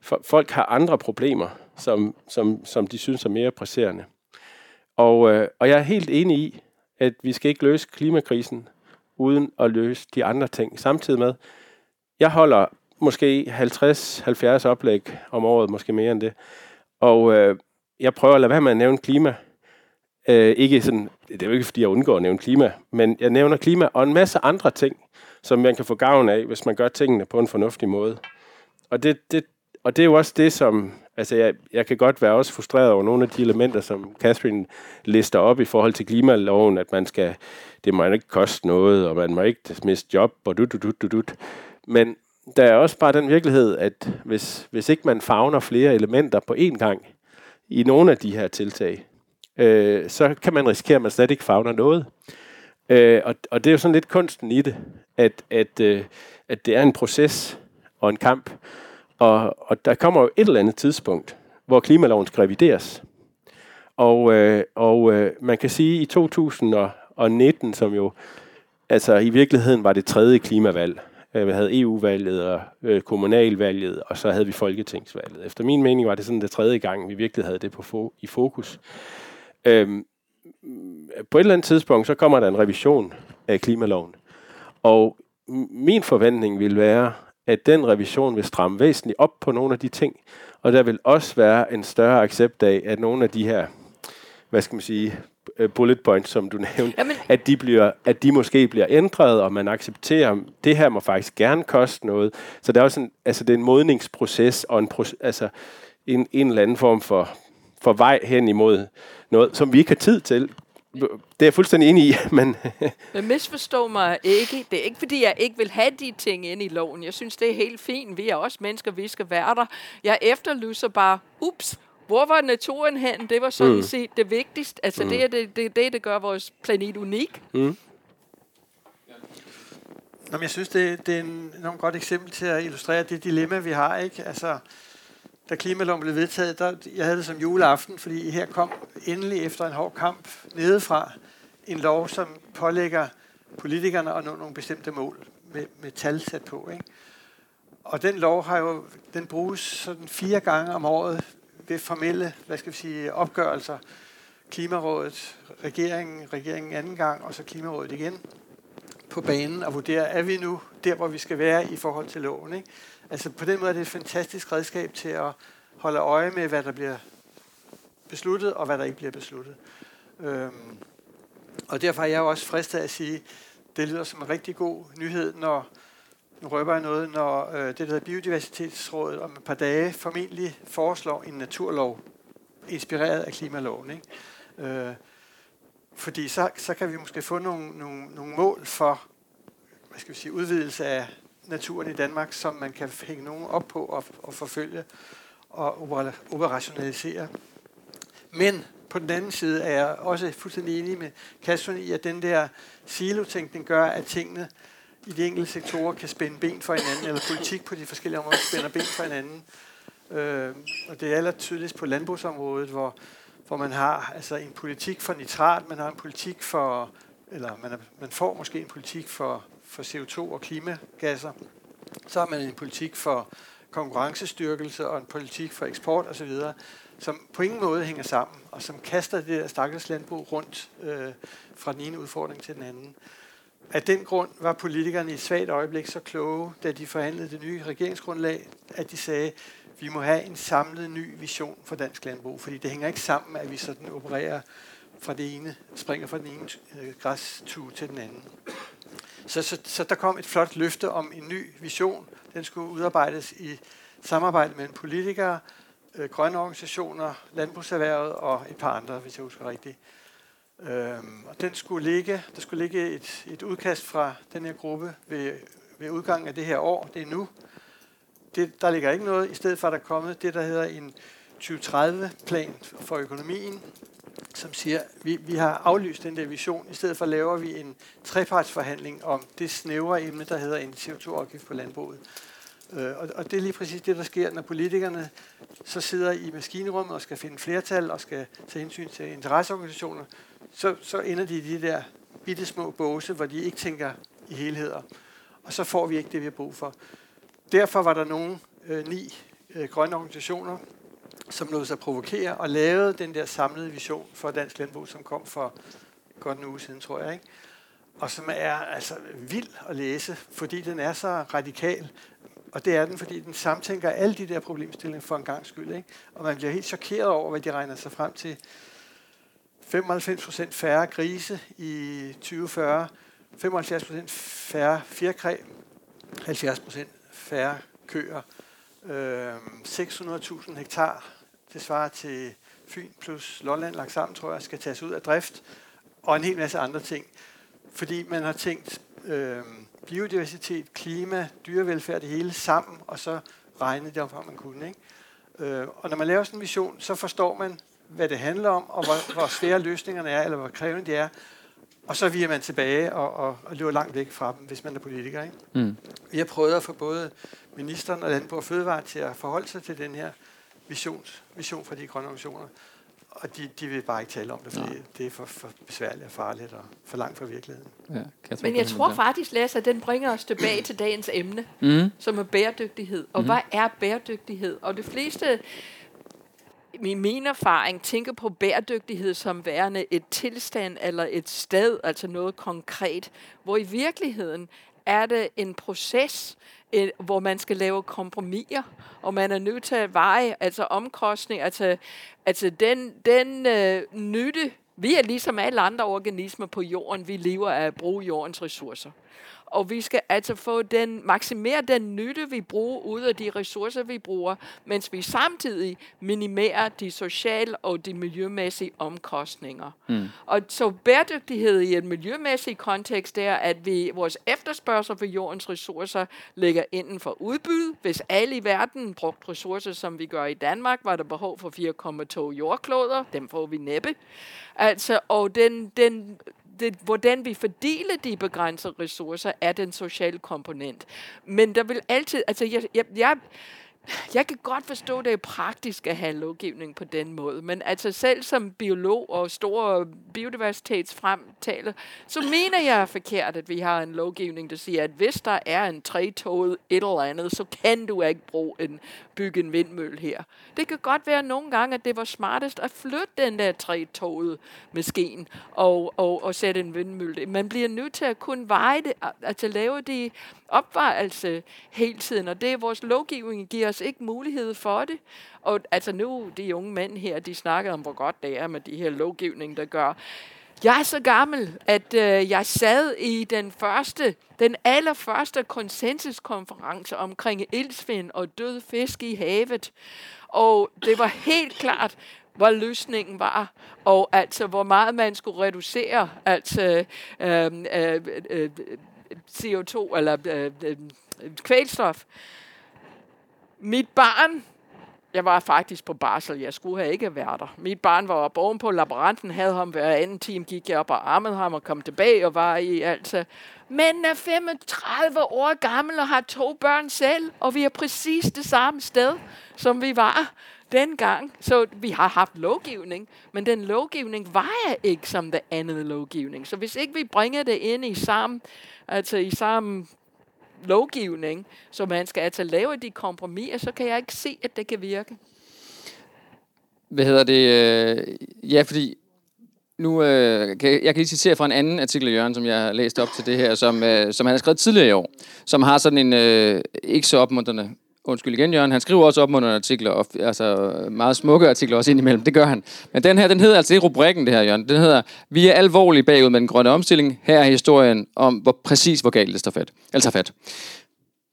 for, folk har andre problemer, som, som, som de synes er mere presserende. Og, øh, og jeg er helt enig i, at vi skal ikke løse klimakrisen uden at løse de andre ting samtidig med. Jeg holder måske 50-70 oplæg om året, måske mere end det. Og øh, jeg prøver at lade være med at nævne klima Øh, ikke sådan, det er jo ikke, fordi jeg undgår at nævne klima, men jeg nævner klima og en masse andre ting, som man kan få gavn af, hvis man gør tingene på en fornuftig måde. Og det, det, og det er jo også det, som... Altså, jeg, jeg kan godt være også frustreret over nogle af de elementer, som Catherine lister op i forhold til klimaloven, at man skal... Det må ikke koste noget, og man må ikke miste job, og du, du, du, du, du. Men der er også bare den virkelighed, at hvis, hvis ikke man fagner flere elementer på én gang i nogle af de her tiltag, øh, så kan man risikere, at man slet ikke fagner noget. Øh, og, og det er jo sådan lidt kunsten i det, at, at, øh, at det er en proces og en kamp. Og, og der kommer jo et eller andet tidspunkt, hvor klimaloven skal revideres. Og, øh, og øh, man kan sige, at i 2019, som jo altså i virkeligheden var det tredje klimavalg, Øh, vi havde EU-valget og øh, kommunalvalget, og så havde vi folketingsvalget. Efter min mening var det sådan det tredje gang, vi virkelig havde det på fo- i fokus. Øhm, på et eller andet tidspunkt, så kommer der en revision af klimaloven. Og min forventning vil være, at den revision vil stramme væsentligt op på nogle af de ting, og der vil også være en større accept af, at nogle af de her, hvad skal man sige, øh, bullet points, som du nævnte, Jamen. at de, bliver, at de måske bliver ændret, og man accepterer, at det her må faktisk gerne koste noget. Så det er også en, altså det er en modningsproces, og en, altså en, en eller anden form for, for vej hen imod noget, som vi ikke har tid til. Det er jeg fuldstændig enig i, men... men misforstå mig ikke. Det er ikke, fordi jeg ikke vil have de ting ind i loven. Jeg synes, det er helt fint. Vi er også mennesker, vi skal være der. Jeg efterlyser bare, ups, hvor var naturen hen? Det var sådan mm. set det vigtigste. Altså, mm. det er det, det, det, det gør vores planet unik. Mm. Nå, jeg synes, det, det er en enormt godt eksempel til at illustrere det dilemma, vi har. ikke. Altså, da klimaloven blev vedtaget, der, jeg havde det som juleaften, fordi her kom endelig efter en hård kamp nedefra en lov, som pålægger politikerne at nå nogle bestemte mål med, med tal sat på. Ikke? Og den lov har jo, den bruges sådan fire gange om året ved formelle, hvad skal vi sige, opgørelser. Klimarådet, regeringen, regeringen anden gang, og så Klimarådet igen på banen og vurdere, er vi nu der, hvor vi skal være i forhold til loven. Ikke? Altså på den måde er det et fantastisk redskab til at holde øje med, hvad der bliver besluttet, og hvad der ikke bliver besluttet. Øhm, og derfor er jeg jo også fristet at sige, det lyder som en rigtig god nyhed, når nu røber jeg noget, når øh, det, der hedder Biodiversitetsrådet om et par dage formentlig foreslår en naturlov, inspireret af klimaloven. Ikke? Øh, fordi så, så kan vi måske få nogle, nogle, nogle mål for hvad skal vi sige, udvidelse af naturen i Danmark, som man kan hænge nogen op på og, og forfølge og operationalisere. Men på den anden side er jeg også fuldstændig enig med Kasson i, at den der silotænkning gør, at tingene i de enkelte sektorer kan spænde ben for hinanden, eller politik på de forskellige områder spænder ben for hinanden. Øh, og det er aller tydeligst på landbrugsområdet, hvor, hvor man har altså en politik for nitrat, man har en politik for, eller man, er, man får måske en politik for, for CO2 og klimagasser. Så har man en politik for konkurrencestyrkelse og en politik for eksport osv., som på ingen måde hænger sammen, og som kaster det der stakkels landbrug rundt øh, fra den ene udfordring til den anden. Af den grund var politikerne i et svagt øjeblik så kloge, da de forhandlede det nye regeringsgrundlag, at de sagde, at vi må have en samlet ny vision for dansk landbrug, fordi det hænger ikke sammen, at vi sådan opererer fra det ene, springer fra den ene øh, græstue til den anden. Så, så, så der kom et flot løfte om en ny vision. Den skulle udarbejdes i samarbejde mellem politikere, øh, grønne organisationer, landbrugserhvervet og et par andre, hvis jeg husker rigtigt. Øhm, og den skulle ligge, der skulle ligge et, et udkast fra den her gruppe ved, ved udgangen af det her år. Det er nu. Det, der ligger ikke noget. I stedet for at der er kommet det, der hedder en 2030-plan for økonomien, som siger, vi, vi har aflyst den der vision. I stedet for laver vi en trepartsforhandling om det snævre emne, der hedder en CO2-afgift på landbruget. Øh, og, og det er lige præcis det, der sker, når politikerne så sidder i maskinrummet og skal finde flertal og skal tage hensyn til interesseorganisationer, så, så ender de i de der bitte små båse, hvor de ikke tænker i helheder. Og så får vi ikke det, vi har brug for. Derfor var der nogle øh, ni øh, grønne organisationer, som lod sig provokere og lavede den der samlede vision for dansk landbrug, som kom for godt en uge siden, tror jeg. Ikke? Og som er altså vild at læse, fordi den er så radikal. Og det er den, fordi den samtænker alle de der problemstillinger for en gang skyld. Ikke? Og man bliver helt chokeret over, hvad de regner sig frem til. 95% færre grise i 2040, 75% færre fjerkræ, 70% færre køer, øh, 600.000 hektar, det svarer til Fyn plus Lolland lagt sammen, tror jeg, skal tages ud af drift, og en hel masse andre ting. Fordi man har tænkt øh, biodiversitet, klima, dyrevelfærd, det hele sammen, og så regnet det om, man kunne. Ikke? Øh, og når man laver sådan en mission, så forstår man, hvad det handler om, og hvor, hvor svære løsningerne er, eller hvor krævende de er. Og så viger man tilbage og, og, og løber langt væk fra dem, hvis man er politiker. Ikke? Mm. Vi har prøvet at få både ministeren og Landbrug og Fødevare til at forholde sig til den her visions, vision for de grønne organisationer. og de, de vil bare ikke tale om det, fordi Nej. det er for, for besværligt og farligt og for langt fra virkeligheden. Ja, Men jeg tror faktisk, Lasse, at den bringer os tilbage til dagens emne, mm. som er bæredygtighed. Og mm. hvad er bæredygtighed? Og de fleste i min erfaring tænker på bæredygtighed som værende et tilstand eller et sted, altså noget konkret, hvor i virkeligheden er det en proces, hvor man skal lave kompromiser, og man er nødt til at veje, altså omkostning, altså, altså den, den øh, nytte, vi er ligesom alle andre organismer på jorden, vi lever af at bruge jordens ressourcer. Og vi skal altså få den, maksimere den nytte, vi bruger ud af de ressourcer, vi bruger, mens vi samtidig minimerer de sociale og de miljømæssige omkostninger. Mm. Og så bæredygtighed i en miljømæssig kontekst er, at vi vores efterspørgsel for jordens ressourcer ligger inden for udbud. Hvis alle i verden brugte ressourcer, som vi gør i Danmark, var der behov for 4,2 jordkloder. Dem får vi næppe. Altså, og den, den det, hvordan vi fordeler de begrænsede ressourcer, er den sociale komponent. Men der vil altid, altså jeg, jeg, jeg jeg kan godt forstå, at det er praktisk at have lovgivning på den måde, men altså selv som biolog og stor biodiversitetsfremtaler, så mener jeg forkert, at vi har en lovgivning, der siger, at hvis der er en trætoget et eller andet, så kan du ikke bruge en, bygge en vindmølle her. Det kan godt være nogle gange, at det var smartest at flytte den der trætoget maskine og, og, og sætte en vindmølle. Man bliver nødt til at kunne veje det, altså lave det opvejelse hele tiden, og det er vores lovgivning giver os ikke mulighed for det. Og altså nu, de unge mænd her, de snakker om, hvor godt det er med de her lovgivning, der gør. Jeg er så gammel, at øh, jeg sad i den første, den allerførste konsensuskonference omkring ildsvind og død fisk i havet. Og det var helt klart, hvor løsningen var, og altså hvor meget man skulle reducere altså, øh, øh, øh, CO2 eller øh, øh, kvælstof. Mit barn, jeg var faktisk på barsel, jeg skulle have ikke været der. Mit barn var oppe ovenpå, laboranten havde ham hver anden time, gik jeg op og armede ham og kom tilbage og var i altså. Men er 35 år gammel og har to børn selv, og vi er præcis det samme sted, som vi var dengang. Så vi har haft lovgivning, men den lovgivning var ikke som det andet lovgivning. Så hvis ikke vi bringer det ind i samme, altså i samme lovgivning, så man skal altså lave de kompromiser, så kan jeg ikke se, at det kan virke. Hvad hedder det? Øh, ja, fordi nu, øh, kan, jeg kan lige citere fra en anden artikel af Jørgen, som jeg har læst op til det her, som, øh, som han har skrevet tidligere i år, som har sådan en øh, ikke så opmuntrende Undskyld igen, Jørgen. Han skriver også opmuntrende artikler, og, altså meget smukke artikler også indimellem. Det gør han. Men den her, den hedder altså, det er rubrikken det her, Jørgen. Den hedder, vi er alvorligt bagud med den grønne omstilling. Her er historien om, hvor præcis hvor galt det står fat. Altså fat.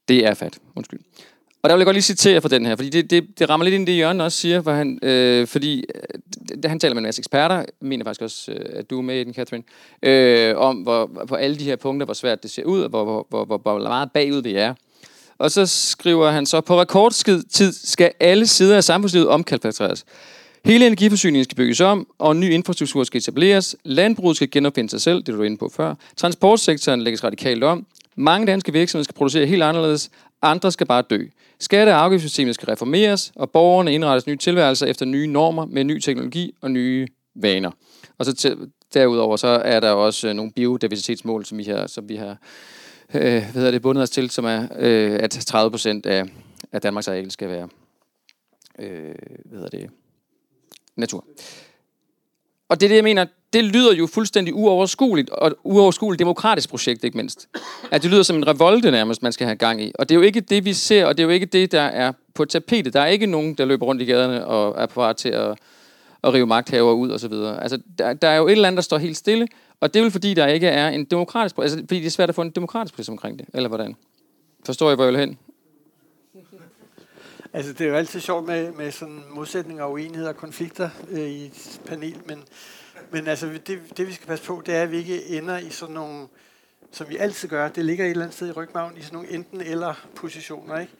Det er fat. Undskyld. Og der vil jeg godt lige citere fra den her, fordi det, det, det rammer lidt ind i det, Jørgen også siger, for han, øh, fordi øh, det, han taler med en masse eksperter, jeg mener faktisk også, øh, at du er med i den, Catherine, øh, om hvor, på alle de her punkter, hvor svært det ser ud, og hvor, hvor, hvor, hvor, hvor meget bagud vi er. Og så skriver han så, på rekordtid skal alle sider af samfundslivet omkalfatreres. Hele energiforsyningen skal bygges om, og en ny infrastruktur skal etableres. Landbruget skal genopfinde sig selv, det du var inde på før. Transportsektoren lægges radikalt om. Mange danske virksomheder skal producere helt anderledes. Andre skal bare dø. Skatte- og afgiftssystemet skal reformeres, og borgerne indrettes nye tilværelser efter nye normer med ny teknologi og nye vaner. Og så til, derudover så er der også øh, nogle biodiversitetsmål, som vi har, som vi har øh, hvad hedder det, bundet os til, som er, øh, at 30 procent af, af Danmarks areal skal være øh, hvad hedder det, natur. Og det er det, jeg mener, det lyder jo fuldstændig uoverskueligt, og uoverskueligt demokratisk projekt, ikke mindst. At det lyder som en revolte nærmest, man skal have gang i. Og det er jo ikke det, vi ser, og det er jo ikke det, der er på tapetet. Der er ikke nogen, der løber rundt i gaderne og er på vej til at, at rive magthaver ud osv. Altså, der, der er jo et eller andet, der står helt stille, og det er vel fordi, der ikke er en demokratisk altså fordi det er svært at få en demokratisk proces omkring det, eller hvordan? Forstår I, hvor jeg vil hen? Altså, det er jo altid sjovt med, med sådan modsætninger, uenigheder og konflikter øh, i et panel, men, men altså, det, det vi skal passe på, det er, at vi ikke ender i sådan nogle, som vi altid gør, det ligger et eller andet sted i rygmagen, i sådan nogle enten-eller positioner, ikke?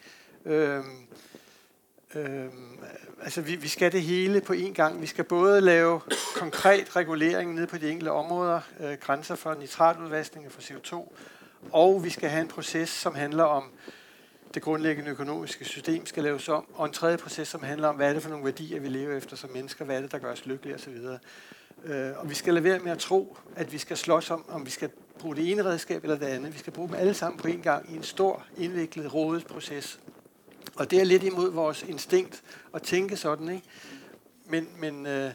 Øhm, øhm, altså vi, vi skal det hele på én gang. Vi skal både lave konkret regulering ned på de enkelte områder, øh, grænser for nitratudvaskning og for CO2, og vi skal have en proces, som handler om det grundlæggende økonomiske system skal laves om, og en tredje proces, som handler om, hvad er det for nogle værdier, vi lever efter som mennesker, hvad er det, der gør os lykkelige osv. Øh, og vi skal lade være med at tro, at vi skal slås om, om vi skal bruge det ene redskab eller det andet. Vi skal bruge dem alle sammen på en gang i en stor, indviklet, rodet proces. Og det er lidt imod vores instinkt at tænke sådan, ikke? Men, men, øh,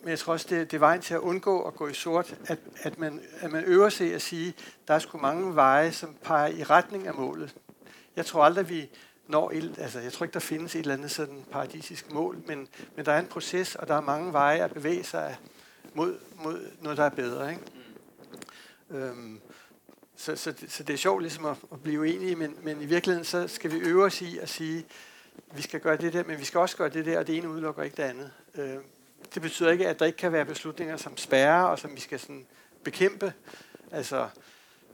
men jeg tror også, det, det er vejen til at undgå at gå i sort, at, at, man, at man øver sig at sige, der er sgu mange veje, som peger i retning af målet. Jeg tror aldrig, vi når et, altså jeg tror ikke, der findes et eller andet sådan paradisisk mål, men, men der er en proces, og der er mange veje at bevæge sig mod, mod noget, der er bedre. Ikke? Mm. Øhm, så, så, så det er sjovt ligesom at, at blive enige, men, men i virkeligheden så skal vi øve os i at sige, vi skal gøre det der, men vi skal også gøre det der, og det ene udelukker ikke det andet. Øh, det betyder ikke, at der ikke kan være beslutninger, som spærrer, og som vi skal sådan bekæmpe. Altså,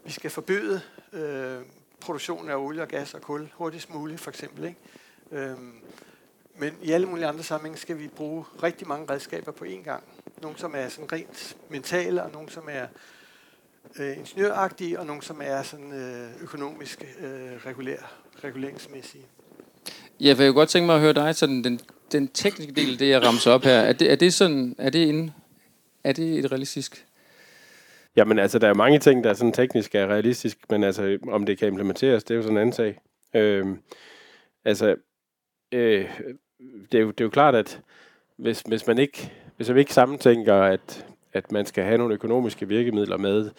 vi skal forbyde øh, produktionen af olie og gas og kul hurtigst muligt, for eksempel. Ikke? Øhm, men i alle mulige andre sammenhænge skal vi bruge rigtig mange redskaber på én gang. Nogle, som er sådan rent mentale, og nogle, som er øh, ingeniøragtige, og nogle, som er sådan øh, økonomisk øh, regulær, reguleringsmæssige. Ja, for jeg kunne godt tænke mig at høre dig, sådan den, den tekniske del, det jeg ramser op her, er det, er det sådan, er det, en, er det et realistisk Jamen altså, der er mange ting, der er sådan teknisk er realistisk, men altså, om det kan implementeres, det er jo sådan en anden sag. Øh, altså, øh, det, er jo, det er jo klart, at hvis, hvis man ikke, hvis man ikke sammentænker, at, at man skal have nogle økonomiske virkemidler med,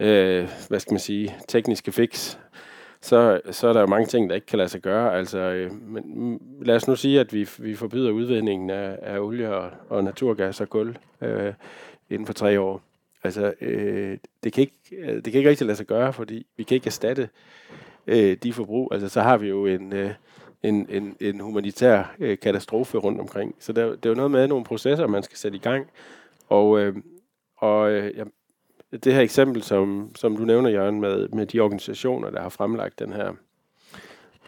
øh, hvad skal man sige, tekniske fix, så, så er der jo mange ting, der ikke kan lade sig gøre. Altså, øh, men mm, lad os nu sige, at vi, vi forbyder udvindingen af, af olie og, og naturgas og kul øh, inden for tre år. Altså, øh, det, kan ikke, øh, det kan ikke rigtig lade sig gøre, fordi vi kan ikke erstatte øh, de forbrug. Altså, så har vi jo en, øh, en, en, en humanitær øh, katastrofe rundt omkring. Så der, det er jo noget med nogle processer, man skal sætte i gang. Og, øh, og øh, ja, det her eksempel, som, som du nævner, Jørgen, med, med de organisationer, der har fremlagt den her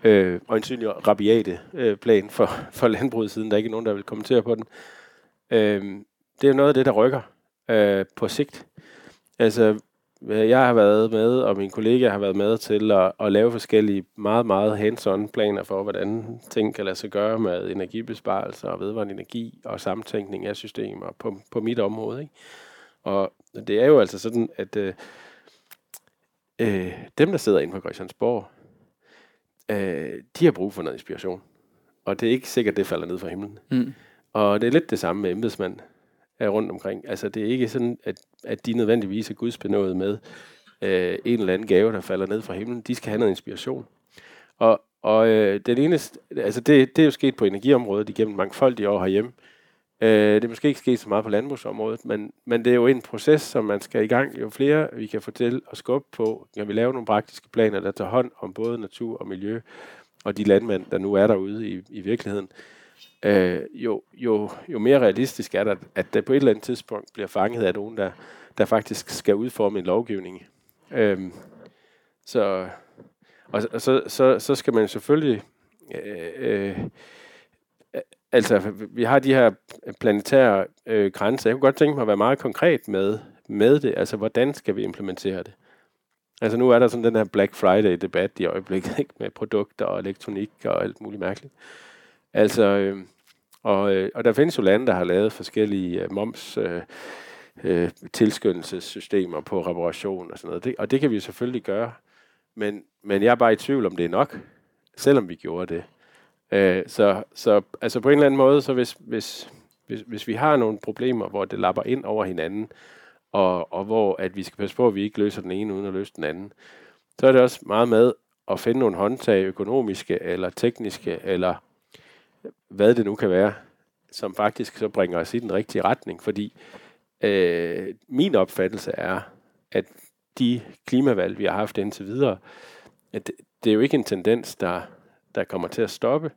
øh, øjensynlig rabiate øh, plan for, for landbruget, siden der ikke er nogen, der vil kommentere på den. Øh, det er noget af det, der rykker øh, på sigt. Altså, jeg har været med, og min kollega har været med til at, at lave forskellige meget, meget hands-on planer for, hvordan ting kan lade sig gøre med energibesparelser og vedvarende energi og samtænkning af systemer på, på mit område. Ikke? Og det er jo altså sådan, at øh, øh, dem, der sidder inde på Christiansborg, øh, de har brug for noget inspiration. Og det er ikke sikkert, det falder ned fra himlen. Mm. Og det er lidt det samme med embedsmænd rundt omkring. Altså, det er ikke sådan, at, at de nødvendigvis er gudsbenået med øh, en eller anden gave, der falder ned fra himlen. De skal have noget inspiration. Og, og øh, den eneste, altså det, det er jo sket på energiområdet igennem mangfoldige år herhjemme. Øh, det er måske ikke sket så meget på landbrugsområdet, men, men det er jo en proces, som man skal i gang. Jo flere vi kan fortælle og skubbe på, kan vi lave nogle praktiske planer, der tager hånd om både natur og miljø, og de landmænd, der nu er derude i, i virkeligheden, øh, øh, jo, jo, jo mere realistisk er det, at det på et eller andet tidspunkt bliver fanget af nogen, der, der faktisk skal udforme en lovgivning. Øh, så, og, og så, så, så skal man selvfølgelig... Øh, øh, altså, vi har de her planetære øh, grænser. Jeg kunne godt tænke mig at være meget konkret med, med det. Altså, hvordan skal vi implementere det? Altså, nu er der sådan den her Black Friday-debat i øjeblikket, ikke? med produkter og elektronik og alt muligt mærkeligt. Altså, øh, og, øh, og der findes jo lande, der har lavet forskellige øh, moms øh, øh, tilskyndelsessystemer på reparation og sådan noget. Det, og det kan vi selvfølgelig gøre. Men, men jeg er bare i tvivl om det er nok, selvom vi gjorde det. Øh, så, så altså på en eller anden måde, så hvis, hvis, hvis, hvis vi har nogle problemer, hvor det lapper ind over hinanden, og, og hvor at vi skal passe på, at vi ikke løser den ene uden at løse den anden, så er det også meget med at finde nogle håndtag, økonomiske eller tekniske, eller hvad det nu kan være, som faktisk så bringer os i den rigtige retning. Fordi øh, min opfattelse er, at de klimavalg, vi har haft indtil videre, at det, det er jo ikke en tendens, der, der kommer til at stoppe.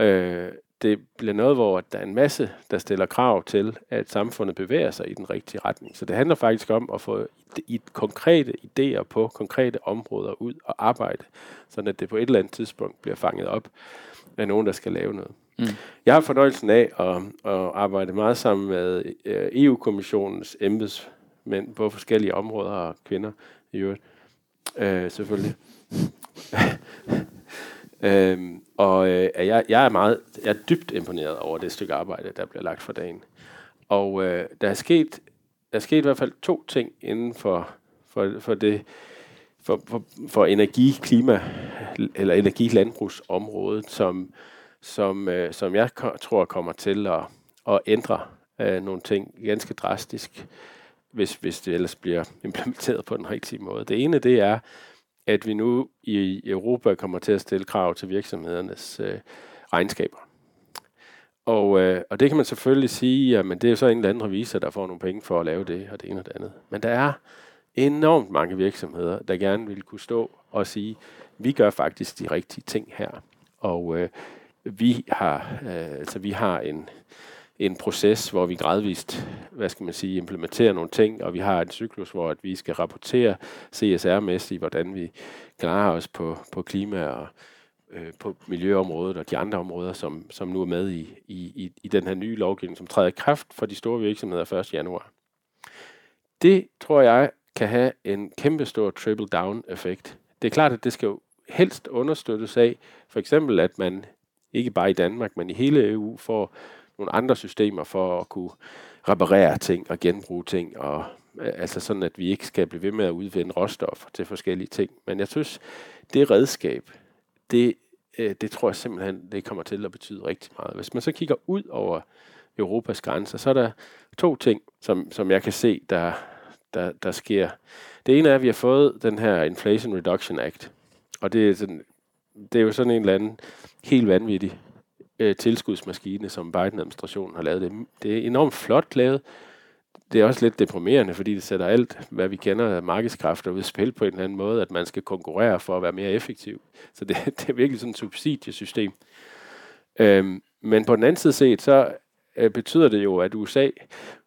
Øh, det bliver noget, hvor der er en masse, der stiller krav til, at samfundet bevæger sig i den rigtige retning. Så det handler faktisk om at få i konkrete idéer på konkrete områder ud og arbejde, så at det på et eller andet tidspunkt bliver fanget op af nogen, der skal lave noget. Mm. Jeg har fornøjelsen af at, at arbejde meget sammen med øh, EU-kommissionens embedsmænd på forskellige områder og kvinder i øvrigt. Øh, selvfølgelig. Øhm, og øh, jeg, jeg er meget, jeg er dybt imponeret over det stykke arbejde, der bliver lagt for dagen. Og øh, der er sket, der er sket i hvert fald to ting inden for, for, for det, for, for, for energi, klima eller energilandbrugsområdet, som, som, øh, som jeg tror kommer til at, at ændre øh, nogle ting ganske drastisk, hvis, hvis det ellers bliver implementeret på den rigtige måde. Det ene, det er, at vi nu i Europa kommer til at stille krav til virksomhedernes øh, regnskaber. Og, øh, og det kan man selvfølgelig sige, at det er så en eller anden revisor, der får nogle penge for at lave det og det ene og det andet. Men der er enormt mange virksomheder, der gerne vil kunne stå og sige, vi gør faktisk de rigtige ting her. Og øh, vi har, øh, altså vi har en, en proces, hvor vi gradvist, hvad skal man sige, implementerer nogle ting, og vi har en cyklus, hvor at vi skal rapportere CSR-mæssigt, hvordan vi klarer os på, på klima og øh, på miljøområdet og de andre områder, som, som nu er med i, i, i den her nye lovgivning, som træder i kraft for de store virksomheder 1. januar. Det tror jeg kan have en kæmpe stor triple down effekt. Det er klart, at det skal jo helst understøttes af, for eksempel at man ikke bare i Danmark, men i hele EU får nogle andre systemer for at kunne reparere ting og genbruge ting, og øh, altså sådan, at vi ikke skal blive ved med at udvinde råstoffer til forskellige ting. Men jeg synes, det redskab, det, øh, det tror jeg simpelthen, det kommer til at betyde rigtig meget. Hvis man så kigger ud over Europas grænser, så er der to ting, som, som jeg kan se, der, der, der sker. Det ene er, at vi har fået den her Inflation Reduction Act, og det er, sådan, det er jo sådan en eller anden helt vanvittig øh, tilskudsmaskine, som Biden-administrationen har lavet. Det, det er enormt flot lavet. Det er også lidt deprimerende, fordi det sætter alt, hvad vi kender af markedskræfter ud spil på en eller anden måde, at man skal konkurrere for at være mere effektiv. Så det, det er virkelig sådan et subsidiesystem. Øhm, men på den anden side set, så øh, betyder det jo, at USA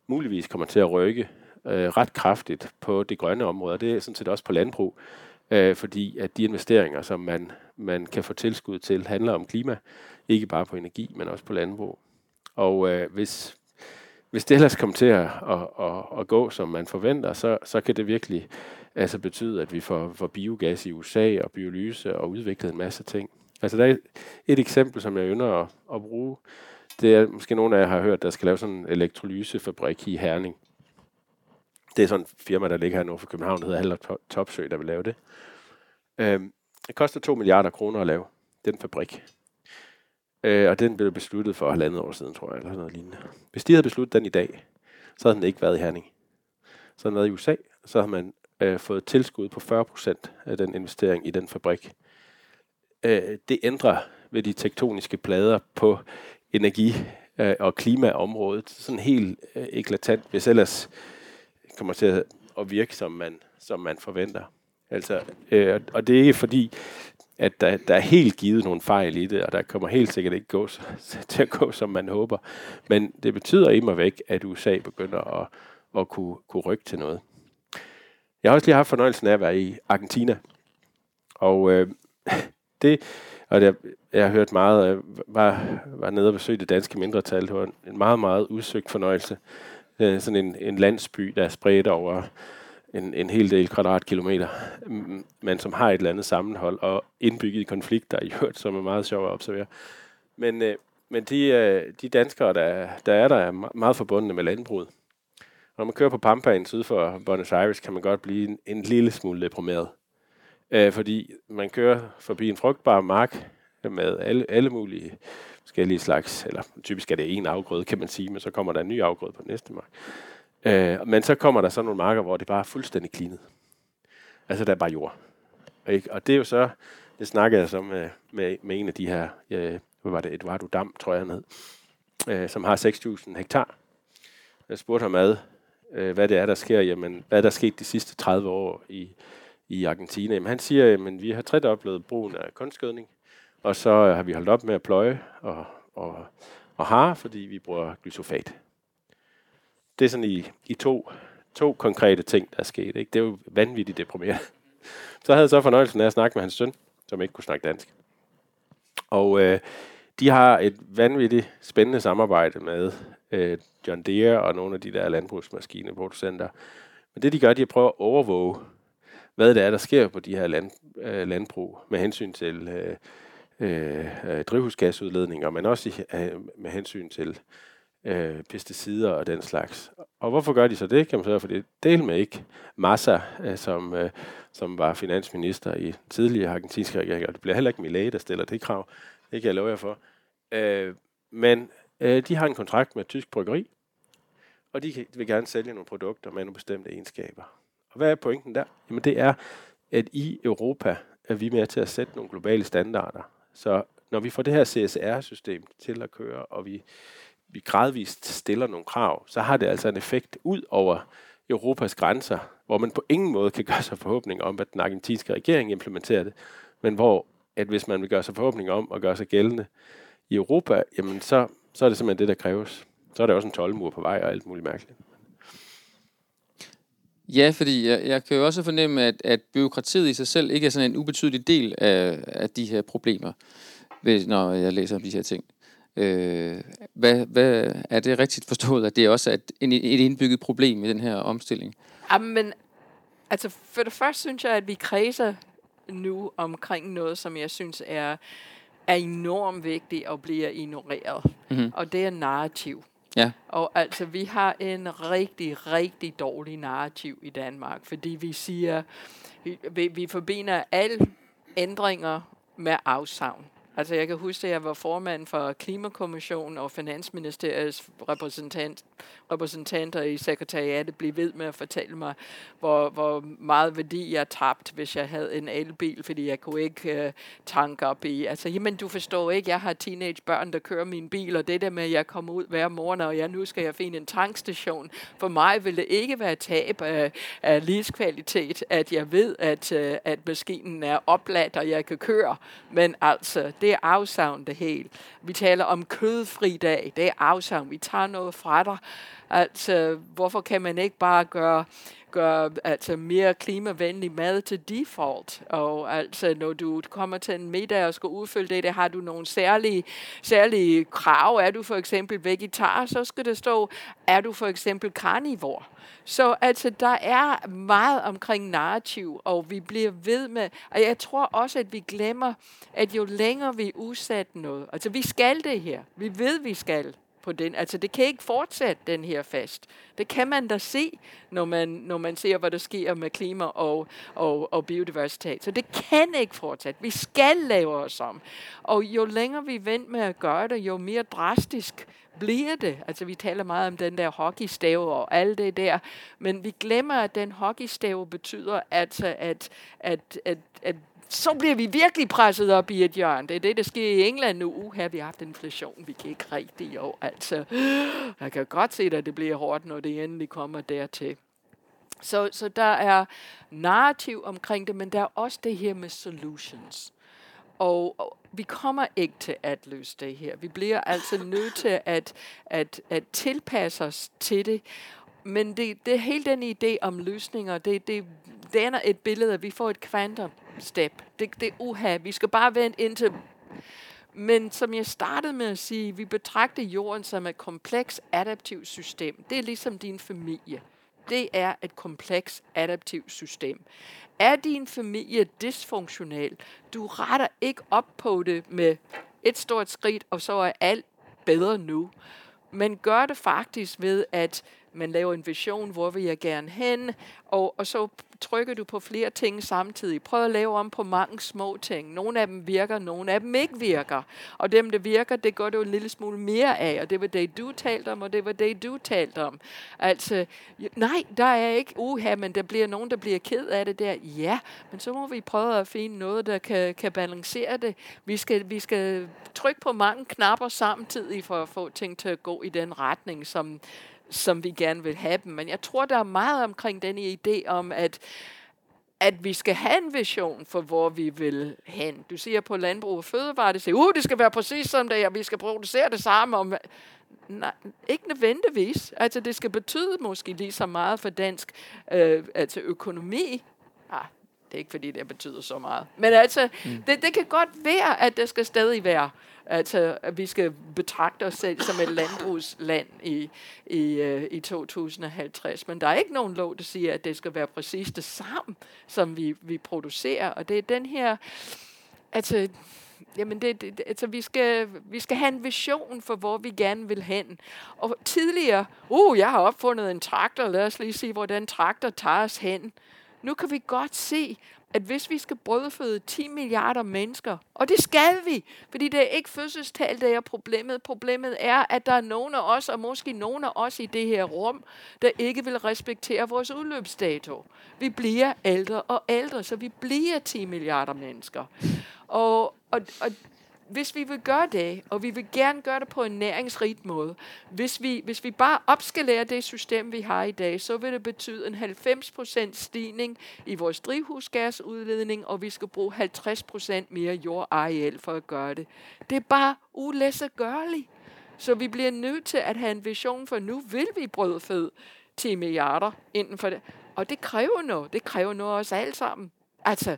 muligvis kommer til at rykke øh, ret kraftigt på det grønne område. Det er sådan set også på landbrug, øh, fordi at de investeringer, som man, man kan få tilskud til, handler om klima. Ikke bare på energi, men også på landbrug. Og øh, hvis, hvis det ellers kommer til at, at, at, at gå, som man forventer, så, så kan det virkelig altså betyde, at vi får, får biogas i USA og biolyse og udviklet en masse ting. Altså der er et eksempel, som jeg ynder at, at bruge. Det er måske nogle af jer har hørt, der skal lave sådan en elektrolysefabrik i Herning. Det er sådan en firma, der ligger her nord for København, der hedder Haller Topsø, der vil lave det. Øhm, det koster 2 milliarder kroner at lave den fabrik. Øh, og den blev besluttet for halvandet år siden, tror jeg, eller noget lignende. Hvis de havde besluttet den i dag, så havde den ikke været i Herning. Så havde den været i USA, så havde man øh, fået tilskud på 40% af den investering i den fabrik. Øh, det ændrer ved de tektoniske plader på energi- øh, og klimaområdet sådan helt øh, eklatant, hvis ellers kommer til at, virke, som man, som man forventer. Altså, øh, og det er ikke fordi, at der, der er helt givet nogle fejl i det, og der kommer helt sikkert ikke gå, til at gå, som man håber. Men det betyder immer væk, at USA begynder at, at kunne, kunne rykke til noget. Jeg har også lige haft fornøjelsen af at være i Argentina. Og øh, det, og det, jeg har hørt meget, øh, var, var nede og besøgte det danske mindretal. Det var en meget, meget udsøgt fornøjelse. Øh, sådan en, en landsby, der er spredt over en, en hel del kvadratkilometer, men som har et eller andet sammenhold og indbygget konflikter i øvrigt, som er meget sjovt at observere. Men, øh, men de, øh, de danskere, der, der er der, er meget forbundne med landbruget. Når man kører på Pampaen syd for Buenos Aires, kan man godt blive en, en lille smule deprimeret. Øh, fordi man kører forbi en frugtbar mark med alle, alle mulige forskellige slags, eller typisk er det en afgrøde, kan man sige, men så kommer der en ny afgrøde på næste mark. Øh, men så kommer der så nogle marker, hvor det bare er fuldstændig klinet. Altså, der er bare jord. Ikke? Og det er jo så, det snakkede jeg så med, med, med en af de her, øh, hvad var det, Eduardo Dam, tror jeg han hed, øh, som har 6.000 hektar. Jeg spurgte ham ad, øh, hvad det er, der sker, jamen, hvad der er sket de sidste 30 år i, i Argentina. Jamen, han siger, at vi har tredoblet brugen af kunstgødning, og så øh, har vi holdt op med at pløje og, og, og har, fordi vi bruger glyfosat det er sådan i, i to, to konkrete ting, der er sket. Ikke? Det er jo vanvittigt deprimerende. Så havde jeg så fornøjelsen af at snakke med hans søn, som ikke kunne snakke dansk. Og øh, de har et vanvittigt spændende samarbejde med øh, John Deere og nogle af de der landbrugsmaskineproducenter. Men det de gør, de er at prøve at overvåge, hvad det er, der sker på de her land, øh, landbrug med hensyn til øh, Øh, øh, drivhusgasudledninger, men også i, øh, med hensyn til øh, pesticider og den slags. Og hvorfor gør de så det? Kan man sige, fordi del med ikke Massa, øh, som, øh, som var finansminister i tidligere argentinske regeringer. det bliver heller ikke Millet, der stiller det krav. Det kan jeg love jer for. Øh, men øh, de har en kontrakt med et tysk bryggeri, og de, de vil gerne sælge nogle produkter med nogle bestemte egenskaber. Og hvad er pointen der? Jamen det er, at i Europa er vi med til at sætte nogle globale standarder. Så når vi får det her CSR-system til at køre, og vi, vi gradvist stiller nogle krav, så har det altså en effekt ud over Europas grænser, hvor man på ingen måde kan gøre sig forhåbning om, at den argentinske regering implementerer det, men hvor at hvis man vil gøre sig forhåbning om at gøre sig gældende i Europa, jamen så, så er det simpelthen det, der kræves. Så er der også en 12 på vej og alt muligt mærkeligt. Ja, fordi jeg, jeg kan jo også fornemme, at, at byråkratiet i sig selv ikke er sådan en ubetydelig del af, af de her problemer, ved, når jeg læser om de her ting. Øh, hvad, hvad, er det rigtigt forstået, at det også er et, et indbygget problem i den her omstilling? Jamen, altså for det første synes jeg, at vi kredser nu omkring noget, som jeg synes er, er enormt vigtigt og bliver ignoreret. Mm-hmm. Og det er narrativ. Ja. Og altså, vi har en rigtig, rigtig dårlig narrativ i Danmark, fordi vi siger, vi, vi forbinder alle ændringer med afsavn. Altså jeg kan huske, at jeg var formand for Klimakommissionen og Finansministeriets repræsentant, repræsentanter i sekretariatet blev ved med at fortælle mig, hvor, hvor meget værdi jeg tabte, hvis jeg havde en elbil, fordi jeg kunne ikke uh, tanke op i. Altså, jamen du forstår ikke, jeg har teenage børn, der kører min bil, og det der med, at jeg kommer ud hver morgen, og jeg nu skal jeg finde en tankstation. For mig vil det ikke være tab af, af livskvalitet, at jeg ved, at, uh, at maskinen er opladt, og jeg kan køre. Men altså, det er afsavn det hele. Vi taler om kødfri dag, det er afsavn. Vi tager noget fra dig. Altså, hvorfor kan man ikke bare gøre gøre altså mere klimavenlig mad til default. Og altså, når du kommer til en middag og skal udfylde det, der har du nogle særlige, særlige krav. Er du for eksempel vegetar, så skal det stå, er du for eksempel karnivor. Så altså, der er meget omkring narrativ, og vi bliver ved med, og jeg tror også, at vi glemmer, at jo længere vi udsat noget, altså vi skal det her, vi ved, vi skal, på den. Altså det kan ikke fortsætte den her fast. Det kan man da se, når man, når man ser, hvad der sker med klima og, og, og biodiversitet. Så det kan ikke fortsætte. Vi skal lave os om. Og jo længere vi venter med at gøre det, jo mere drastisk bliver det. Altså vi taler meget om den der hockeystave og alt det der, men vi glemmer, at den hockeystave betyder, altså, at, at, at, at så bliver vi virkelig presset op i et hjørne. Det er det, der sker i England nu. Uh, her vi har haft inflation, vi kan ikke rigtig jo. Altså, jeg kan godt se, at det bliver hårdt, når det endelig kommer dertil. Så, så der er narrativ omkring det, men der er også det her med solutions. Og, og vi kommer ikke til at løse det her. Vi bliver altså nødt til at, at, at tilpasse os til det. Men det, det hele den idé om løsninger, det, det danner et billede, at vi får et kvantum step. Det, det er uha. Vi skal bare vente indtil... Men som jeg startede med at sige, vi betragter jorden som et kompleks adaptivt system. Det er ligesom din familie. Det er et kompleks adaptivt system. Er din familie dysfunktionel, du retter ikke op på det med et stort skridt, og så er alt bedre nu. Men gør det faktisk ved, at man laver en vision, hvor vil jeg gerne hen, og, og så trykker du på flere ting samtidig. Prøv at lave om på mange små ting. Nogle af dem virker, nogle af dem ikke virker. Og dem, der virker, det går du en lille smule mere af, og det var det, du talte om, og det var det, du talte om. Altså, nej, der er ikke uha, men der bliver nogen, der bliver ked af det der. Ja, men så må vi prøve at finde noget, der kan, kan balancere det. Vi skal, vi skal trykke på mange knapper samtidig for at få ting til at gå i den retning, som, som vi gerne vil have dem. Men jeg tror, der er meget omkring denne idé om, at at vi skal have en vision for, hvor vi vil hen. Du siger på landbrug og fødevare, det siger, uh, det skal være præcis som det, er, vi skal producere det samme. Om, nej, ikke nødvendigvis. Altså, det skal betyde måske lige så meget for dansk øh, altså økonomi. Det ikke, fordi det betyder så meget. Men altså, mm. det, det kan godt være, at det skal stadig være Altså, at vi skal betragte os selv som et landbrugsland i, i, uh, i 2050. Men der er ikke nogen lov, der siger, at det skal være præcis det samme, som vi, vi producerer. Og det er den her... Altså, Jamen, det, det, altså, vi, skal, vi skal have en vision for, hvor vi gerne vil hen. Og tidligere, uh, jeg har opfundet en traktor, lad os lige se, hvordan traktor tager os hen. Nu kan vi godt se, at hvis vi skal brødføde 10 milliarder mennesker, og det skal vi, fordi det er ikke fødselstal, der er problemet. Problemet er, at der er nogen af os, og måske nogen af os i det her rum, der ikke vil respektere vores udløbsdato. Vi bliver ældre og ældre, så vi bliver 10 milliarder mennesker. Og, og, og hvis vi vil gøre det, og vi vil gerne gøre det på en næringsrig måde, hvis vi, hvis vi bare opskalerer det system, vi har i dag, så vil det betyde en 90% stigning i vores drivhusgasudledning, og vi skal bruge 50% mere jordareal for at gøre det. Det er bare ulæsegørligt. Så vi bliver nødt til at have en vision for, nu vil vi brødføde 10 milliarder inden for det. Og det kræver noget. Det kræver noget af os alle sammen. Altså,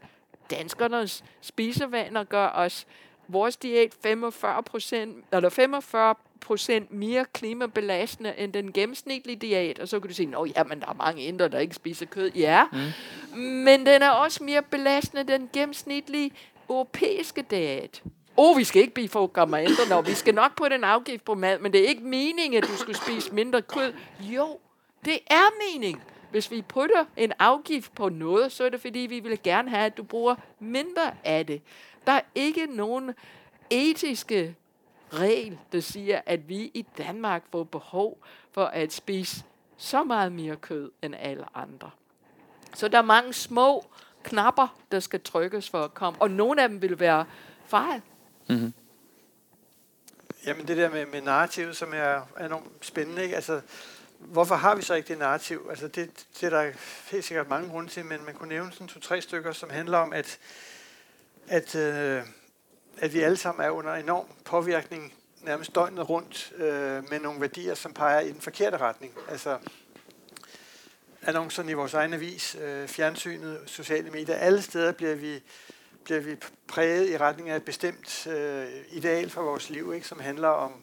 danskernes spisevaner gør os vores diæt 45 procent, eller 45 procent mere klimabelastende end den gennemsnitlige diæt. Og så kan du sige, at ja, men der er mange indre, der ikke spiser kød. Ja, mm. men den er også mere belastende end den gennemsnitlige europæiske diæt. Oh, vi skal ikke blive for ændre, når vi skal nok på den afgift på mad, men det er ikke meningen, at du skal spise mindre kød. Jo, det er meningen. Hvis vi putter en afgift på noget, så er det fordi, vi vil gerne have, at du bruger mindre af det. Der er ikke nogen etiske regel, der siger, at vi i Danmark får behov for at spise så meget mere kød end alle andre. Så der er mange små knapper, der skal trykkes for at komme, og nogle af dem vil være fejl. Mm-hmm. Jamen det der med, med narrativet, som er enormt spændende, ikke? Altså, hvorfor har vi så ikke det narrativ? Altså det, det er der helt sikkert mange grunde til, men man kunne nævne sådan to-tre stykker, som handler om, at at, øh, at vi alle sammen er under enorm påvirkning nærmest døgnet rundt øh, med nogle værdier, som peger i den forkerte retning. Altså annoncerne i vores egen avis, øh, fjernsynet, sociale medier, alle steder bliver vi, bliver vi præget i retning af et bestemt øh, ideal for vores liv, ikke, som handler om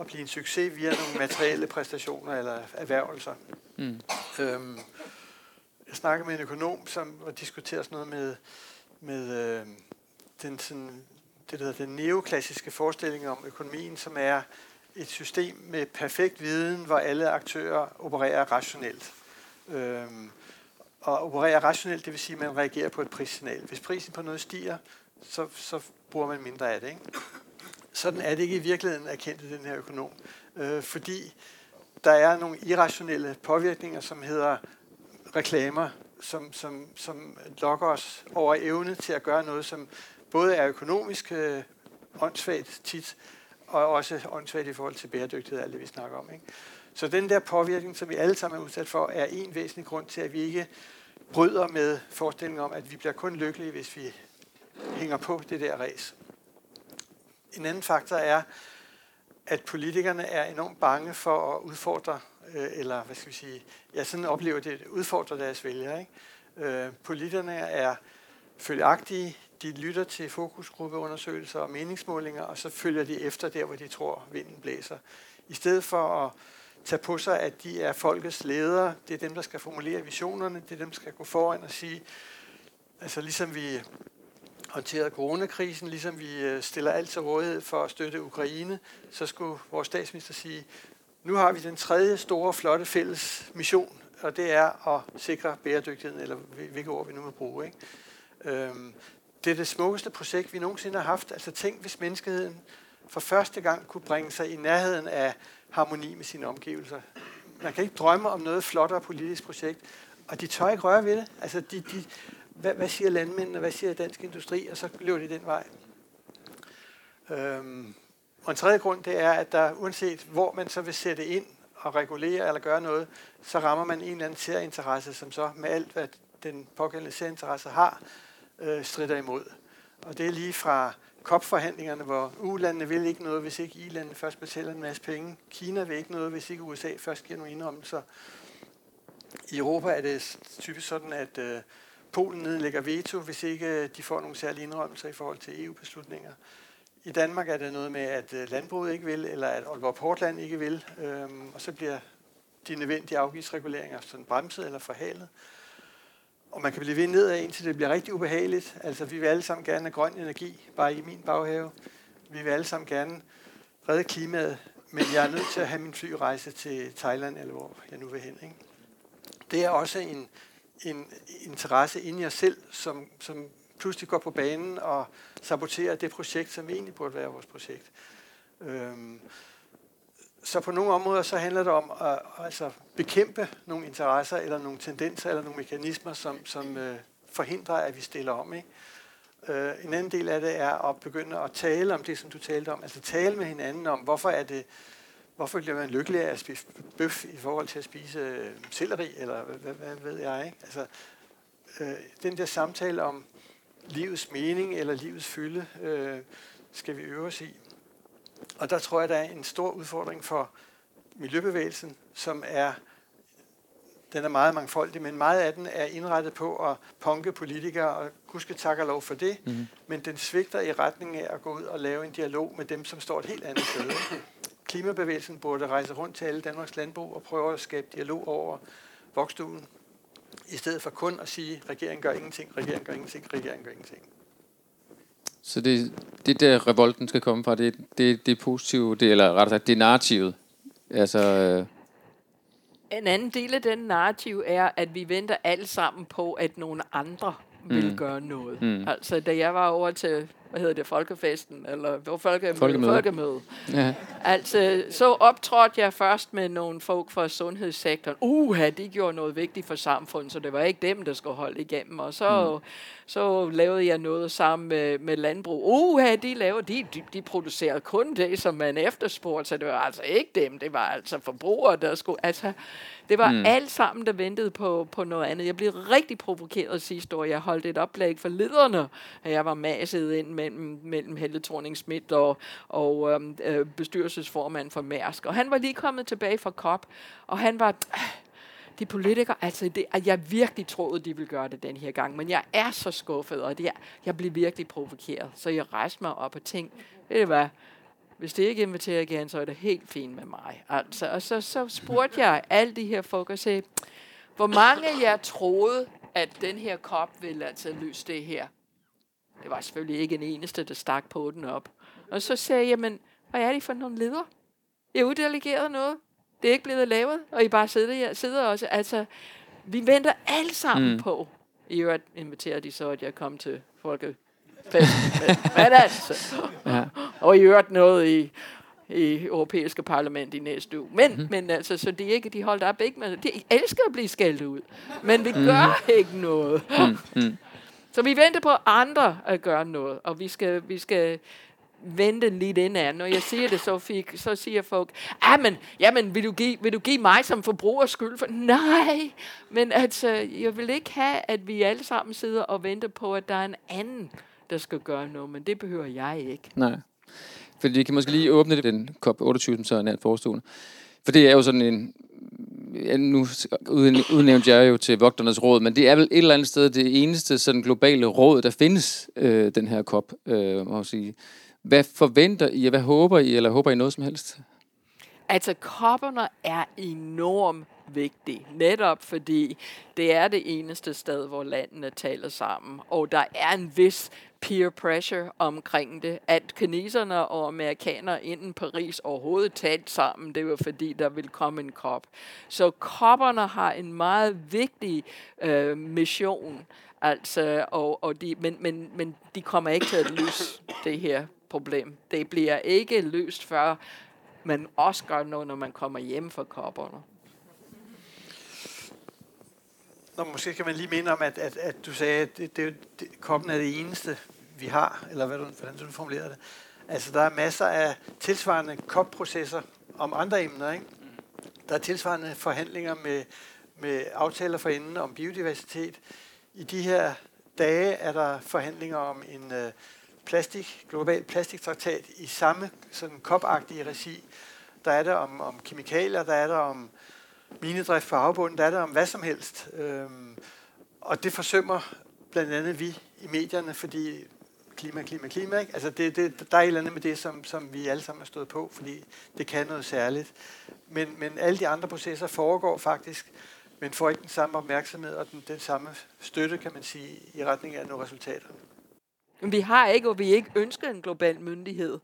at blive en succes via nogle materielle præstationer eller erhvervelser. Mm. Øhm, jeg snakkede med en økonom, som diskuterer sådan noget med, med øh, den, sådan, det, der hedder den neoklassiske forestilling om økonomien, som er et system med perfekt viden, hvor alle aktører opererer rationelt. Øhm, og opererer rationelt, det vil sige, at man reagerer på et prissignal. Hvis prisen på noget stiger, så, så bruger man mindre af det. Ikke? Sådan er det ikke i virkeligheden, erkendte den her økonom. Øh, fordi der er nogle irrationelle påvirkninger, som hedder reklamer, som, som, som lokker os over evne til at gøre noget, som både er økonomisk øh, åndssvagt tit, og også åndssvagt i forhold til bæredygtighed, alt det vi snakker om. Ikke? Så den der påvirkning, som vi alle sammen er udsat for, er en væsentlig grund til, at vi ikke bryder med forestillingen om, at vi bliver kun lykkelige, hvis vi hænger på det der race. En anden faktor er, at politikerne er enormt bange for at udfordre, øh, eller hvad skal vi sige, ja, sådan oplever det, udfordre deres vælgere. Ikke? Øh, politikerne er følgeagtige, de lytter til fokusgruppeundersøgelser og meningsmålinger, og så følger de efter der, hvor de tror, vinden blæser. I stedet for at tage på sig, at de er folkets ledere, det er dem, der skal formulere visionerne, det er dem, der skal gå foran og sige, altså ligesom vi håndterede coronakrisen, ligesom vi øh, stiller alt til rådighed for at støtte Ukraine, så skulle vores statsminister sige, nu har vi den tredje store, flotte fælles mission, og det er at sikre bæredygtigheden, eller hvilke ord vi nu må bruge. Ikke? Øhm, det er det smukkeste projekt, vi nogensinde har haft. Altså tænk, hvis menneskeheden for første gang kunne bringe sig i nærheden af harmoni med sine omgivelser. Man kan ikke drømme om noget flottere politisk projekt, og de tør ikke røre ved det. Altså, de, de, hvad, hvad siger landmændene, hvad siger dansk industri, og så løber de den vej. Øhm, og en tredje grund, det er, at der uanset hvor man så vil sætte ind og regulere eller gøre noget, så rammer man en eller anden særinteresse, som så med alt, hvad den pågældende særinteresse har, øh, strider imod. Og det er lige fra COP-forhandlingerne, hvor U-landene vil ikke noget, hvis ikke I-landene først betaler en masse penge. Kina vil ikke noget, hvis ikke USA først giver nogle indrømmelser. I Europa er det typisk sådan, at øh, Polen nedlægger veto, hvis ikke øh, de får nogle særlige indrømmelser i forhold til EU-beslutninger. I Danmark er det noget med, at øh, landbruget ikke vil, eller at Aalborg Portland ikke vil, øhm, og så bliver de nødvendige afgiftsreguleringer sådan bremset eller forhalet. Og man kan blive ved nedad, indtil det bliver rigtig ubehageligt. Altså, vi vil alle sammen gerne have grøn energi, bare i min baghave. Vi vil alle sammen gerne redde klimaet, men jeg er nødt til at have min flyrejse til Thailand, eller hvor jeg nu vil hen. Ikke? Det er også en, en interesse inde i jer selv, som, som pludselig går på banen og saboterer det projekt, som egentlig burde være vores projekt. Øhm, så på nogle områder så handler det om at altså bekæmpe nogle interesser eller nogle tendenser eller nogle mekanismer, som, som øh, forhindrer, at vi stiller om. Ikke? Øh, en anden del af det er at begynde at tale om det, som du talte om. Altså tale med hinanden om, hvorfor er det, hvorfor bliver man lykkelig af at spise bøf i forhold til at spise øh, selleri, eller hvad, hvad, hvad ved jeg, ikke? Altså, øh, den der samtale om livets mening eller livets fylde, øh, skal vi øve os i. Og der tror jeg, der er en stor udfordring for miljøbevægelsen, som er den er meget mangfoldig, men meget af den er indrettet på at punke politikere, og huske tak og lov for det, mm-hmm. men den svigter i retning af at gå ud og lave en dialog med dem, som står et helt andet sted. Klimabevægelsen burde rejse rundt til alle Danmarks landbrug og prøve at skabe dialog over vokstuen, i stedet for kun at sige, regeringen gør ingenting, regeringen gør ingenting, regeringen gør ingenting. Så det, det der revolten skal komme fra, det, det, det er positivt, det, eller rettere sagt, det er narrativet. Altså, øh en anden del af den narrativ er, at vi venter alle sammen på, at nogle andre mm. vil gøre noget. Mm. Altså, da jeg var over til hvad hedder det, folkefesten, eller folke, folkemøde. folkemøde. Ja. Altså, så optrådte jeg først med nogle folk fra sundhedssektoren. Uha, de gjorde noget vigtigt for samfundet, så det var ikke dem, der skulle holde igennem. Og så, mm. så lavede jeg noget sammen med, med landbrug. Uha, de, laver, de, de, de producerede kun det, som man efterspurgte, så det var altså ikke dem, det var altså forbrugere, der skulle... Altså, det var mm. alt sammen, der ventede på, på noget andet. Jeg blev rigtig provokeret sidste år. Jeg holdt et oplæg for lederne, at jeg var maset ind mellem, mellem Helle thorning Schmidt og, og øhm, øh, bestyrelsesformand for Mærsk. Og han var lige kommet tilbage fra COP, og han var... Øh, de politikere, altså det, at jeg virkelig troede, de ville gøre det den her gang, men jeg er så skuffet, og det er, jeg blev virkelig provokeret. Så jeg rejste mig op og tænkte, ved du hvad, hvis det ikke inviterer igen, så er det helt fint med mig. Altså, og så, så spurgte jeg alle de her folk og sagde, hvor mange af jer troede, at den her kop ville altså løse det her? Det var selvfølgelig ikke en eneste, der stak på den op. Og så sagde jeg, men hvad er det for nogle ledere? Jeg har uddelegeret noget. Det er ikke blevet lavet, og I bare sidder, jeg sidder også. Altså, vi venter alle sammen mm. på. I øvrigt inviterer de så, at jeg kom til folkefesten. Men altså. Ja. Og i øvrigt noget i i europæiske parlament i næste uge. Men, mm. men altså, så det er ikke, de holdt op ikke med, de elsker at blive skældt ud. Men vi mm. gør ikke noget. Mm. Mm. Så vi venter på andre at gøre noget, og vi skal, vi skal vente lidt indad. Når jeg siger det, så, fik, så siger folk, jamen, men, jamen, vil, du give, vil du give mig som forbruger skyld? For? Nej, men altså, jeg vil ikke have, at vi alle sammen sidder og venter på, at der er en anden, der skal gøre noget, men det behøver jeg ikke. Nej. Fordi vi kan måske lige åbne den COP28, som så er nært forestående. For det er jo sådan en, nu udnævnte jeg jo til vogternes råd, men det er vel et eller andet sted det eneste sådan globale råd, der findes, øh, den her COP, øh, må jeg sige. Hvad forventer I, og hvad håber I, eller håber I noget som helst? Altså, kopperne er enormt vigtig, netop fordi det er det eneste sted, hvor landene taler sammen, og der er en vis peer pressure omkring det, at kineserne og amerikanere inden Paris overhovedet talte sammen, det var fordi, der ville komme en kop. Så kopperne har en meget vigtig øh, mission, altså, og, og de, men, men, men de kommer ikke til at løse det her problem. Det bliver ikke løst før man også gør noget, når man kommer hjem fra kopperne. Nå, måske kan man lige minde om, at, at, at du sagde, at det, det, det, koppen er det eneste, vi har, eller hvad du, hvordan du formulerede det. Altså, der er masser af tilsvarende COP-processer om andre emner, ikke? Der er tilsvarende forhandlinger med, med aftaler for inden om biodiversitet. I de her dage er der forhandlinger om en øh, plastik, global plastiktraktat i samme sådan COP-agtige regi. Der er der om, om kemikalier, der er der om minedrift på havbunden, der er der om hvad som helst. Øhm, og det forsømmer blandt andet vi i medierne, fordi klima, klima, klima. Ikke? Altså det, det, der er et eller andet med det, som, som vi alle sammen har stået på, fordi det kan noget særligt. Men, men alle de andre processer foregår faktisk men får ikke den samme opmærksomhed og den, den samme støtte, kan man sige, i retning af nogle resultater. Men vi har ikke, og vi ikke ønsker en global myndighed.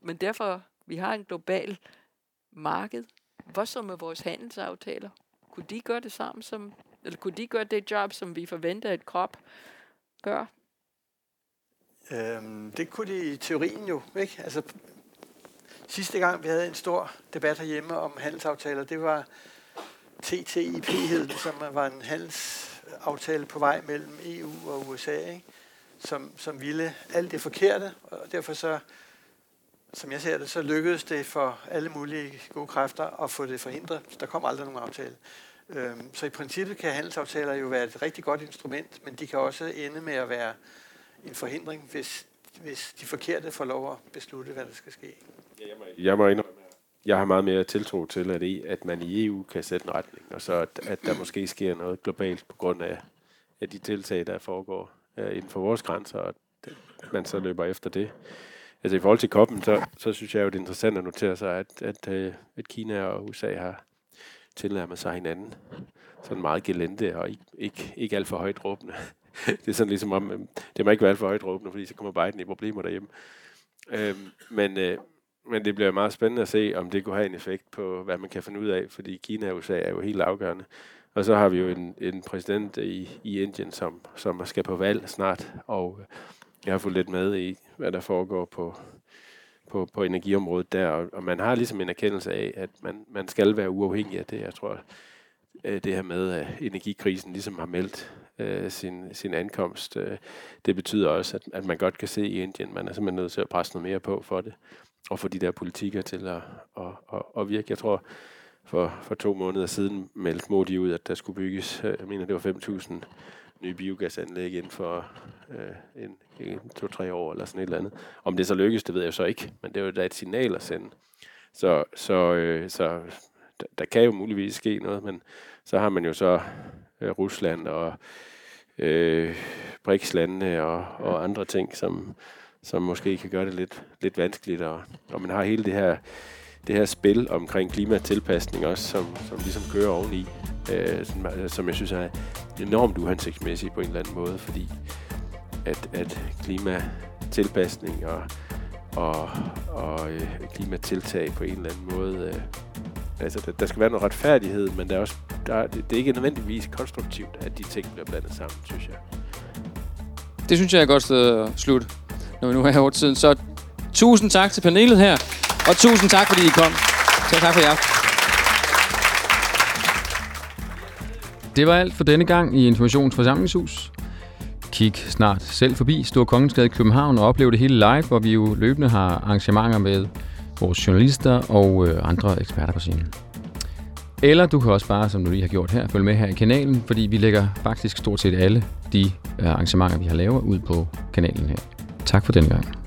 Men derfor, vi har en global marked. Hvad så med vores handelsaftaler? Kunne de gøre det samme som, eller kunne de gøre det job, som vi forventer, at krop gør? Øhm, det kunne de i teorien jo, ikke? Altså, sidste gang vi havde en stor debat herhjemme om handelsaftaler, det var TTIP hed som var en handelsaftale på vej mellem EU og USA, ikke? Som, som ville alt det forkerte, og derfor så, som jeg ser det, så lykkedes det for alle mulige gode kræfter at få det forhindret. Der kom aldrig nogen aftale. Øhm, så i princippet kan handelsaftaler jo være et rigtig godt instrument, men de kan også ende med at være en forhindring, hvis, hvis de forkerte får lov at beslutte, hvad der skal ske. Jeg må indrømme, jeg har meget mere tiltro til, at, I, at man i EU kan sætte en retning, og så at, at der måske sker noget globalt på grund af, af de tiltag, der foregår uh, inden for vores grænser, og at man så løber efter det. Altså i forhold til koppen, så, så synes jeg jo, det er interessant at notere sig, at, at, øh, at Kina og USA har tilnærmet sig hinanden. Sådan meget gelente og ikke, ikke, ikke alt for højt råbende. det er sådan ligesom om, øh, det må ikke være alt for højt råbende, fordi så kommer Biden i problemer derhjemme. Øhm, men, øh, men det bliver meget spændende at se, om det kunne have en effekt på, hvad man kan finde ud af, fordi Kina og USA er jo helt afgørende. Og så har vi jo en, en præsident i, i Indien, som, som skal på valg snart, og jeg har fulgt lidt med i, hvad der foregår på, på, på energiområdet der, og, og man har ligesom en erkendelse af, at man, man skal være uafhængig af det. Jeg tror, øh, det her med, at energikrisen ligesom har meldt øh, sin, sin ankomst, øh, det betyder også, at, at man godt kan se i Indien, man er simpelthen nødt til at presse noget mere på for det og få de der politikker til at, at, at, at virke. Jeg tror, for, for to måneder siden meldte Modi ud, at der skulle bygges, øh, jeg mener, det var 5.000 nye biogasanlæg inden for øh, en, en, to-tre år eller sådan et eller andet. Om det så lykkes, det ved jeg så ikke, men det er jo da et signal at sende. Så, så, øh, så der, der kan jo muligvis ske noget, men så har man jo så øh, Rusland og øh, BRICS-landene og, og andre ting, som, som måske kan gøre det lidt, lidt vanskeligt. Og, og man har hele det her, det her spil omkring klimatilpasning også, som, som ligesom kører oveni, øh, som, øh, som jeg synes er enormt uhensigtsmæssig på en eller anden måde, fordi at, at klimatilpasning og, og, og øh, klimatiltag på en eller anden måde, øh, altså der, der skal være noget retfærdighed, men der er også, der, det, det er ikke nødvendigvis konstruktivt, at de ting bliver blandet sammen, synes jeg. Det synes jeg er et godt sted at slutte når vi nu er over tiden. Så tusind tak til panelet her, og tusind tak, fordi I kom. Så tak for jer. Det var alt for denne gang i Informationsforsamlingshus. Kig snart selv forbi Stor Kongensgade i København og oplev det hele live, hvor vi jo løbende har arrangementer med vores journalister og øh, andre eksperter på scenen. Eller du kan også bare, som du lige har gjort her, følge med her i kanalen, fordi vi lægger faktisk stort set alle de øh, arrangementer, vi har lavet ud på kanalen her. Tak for den gang.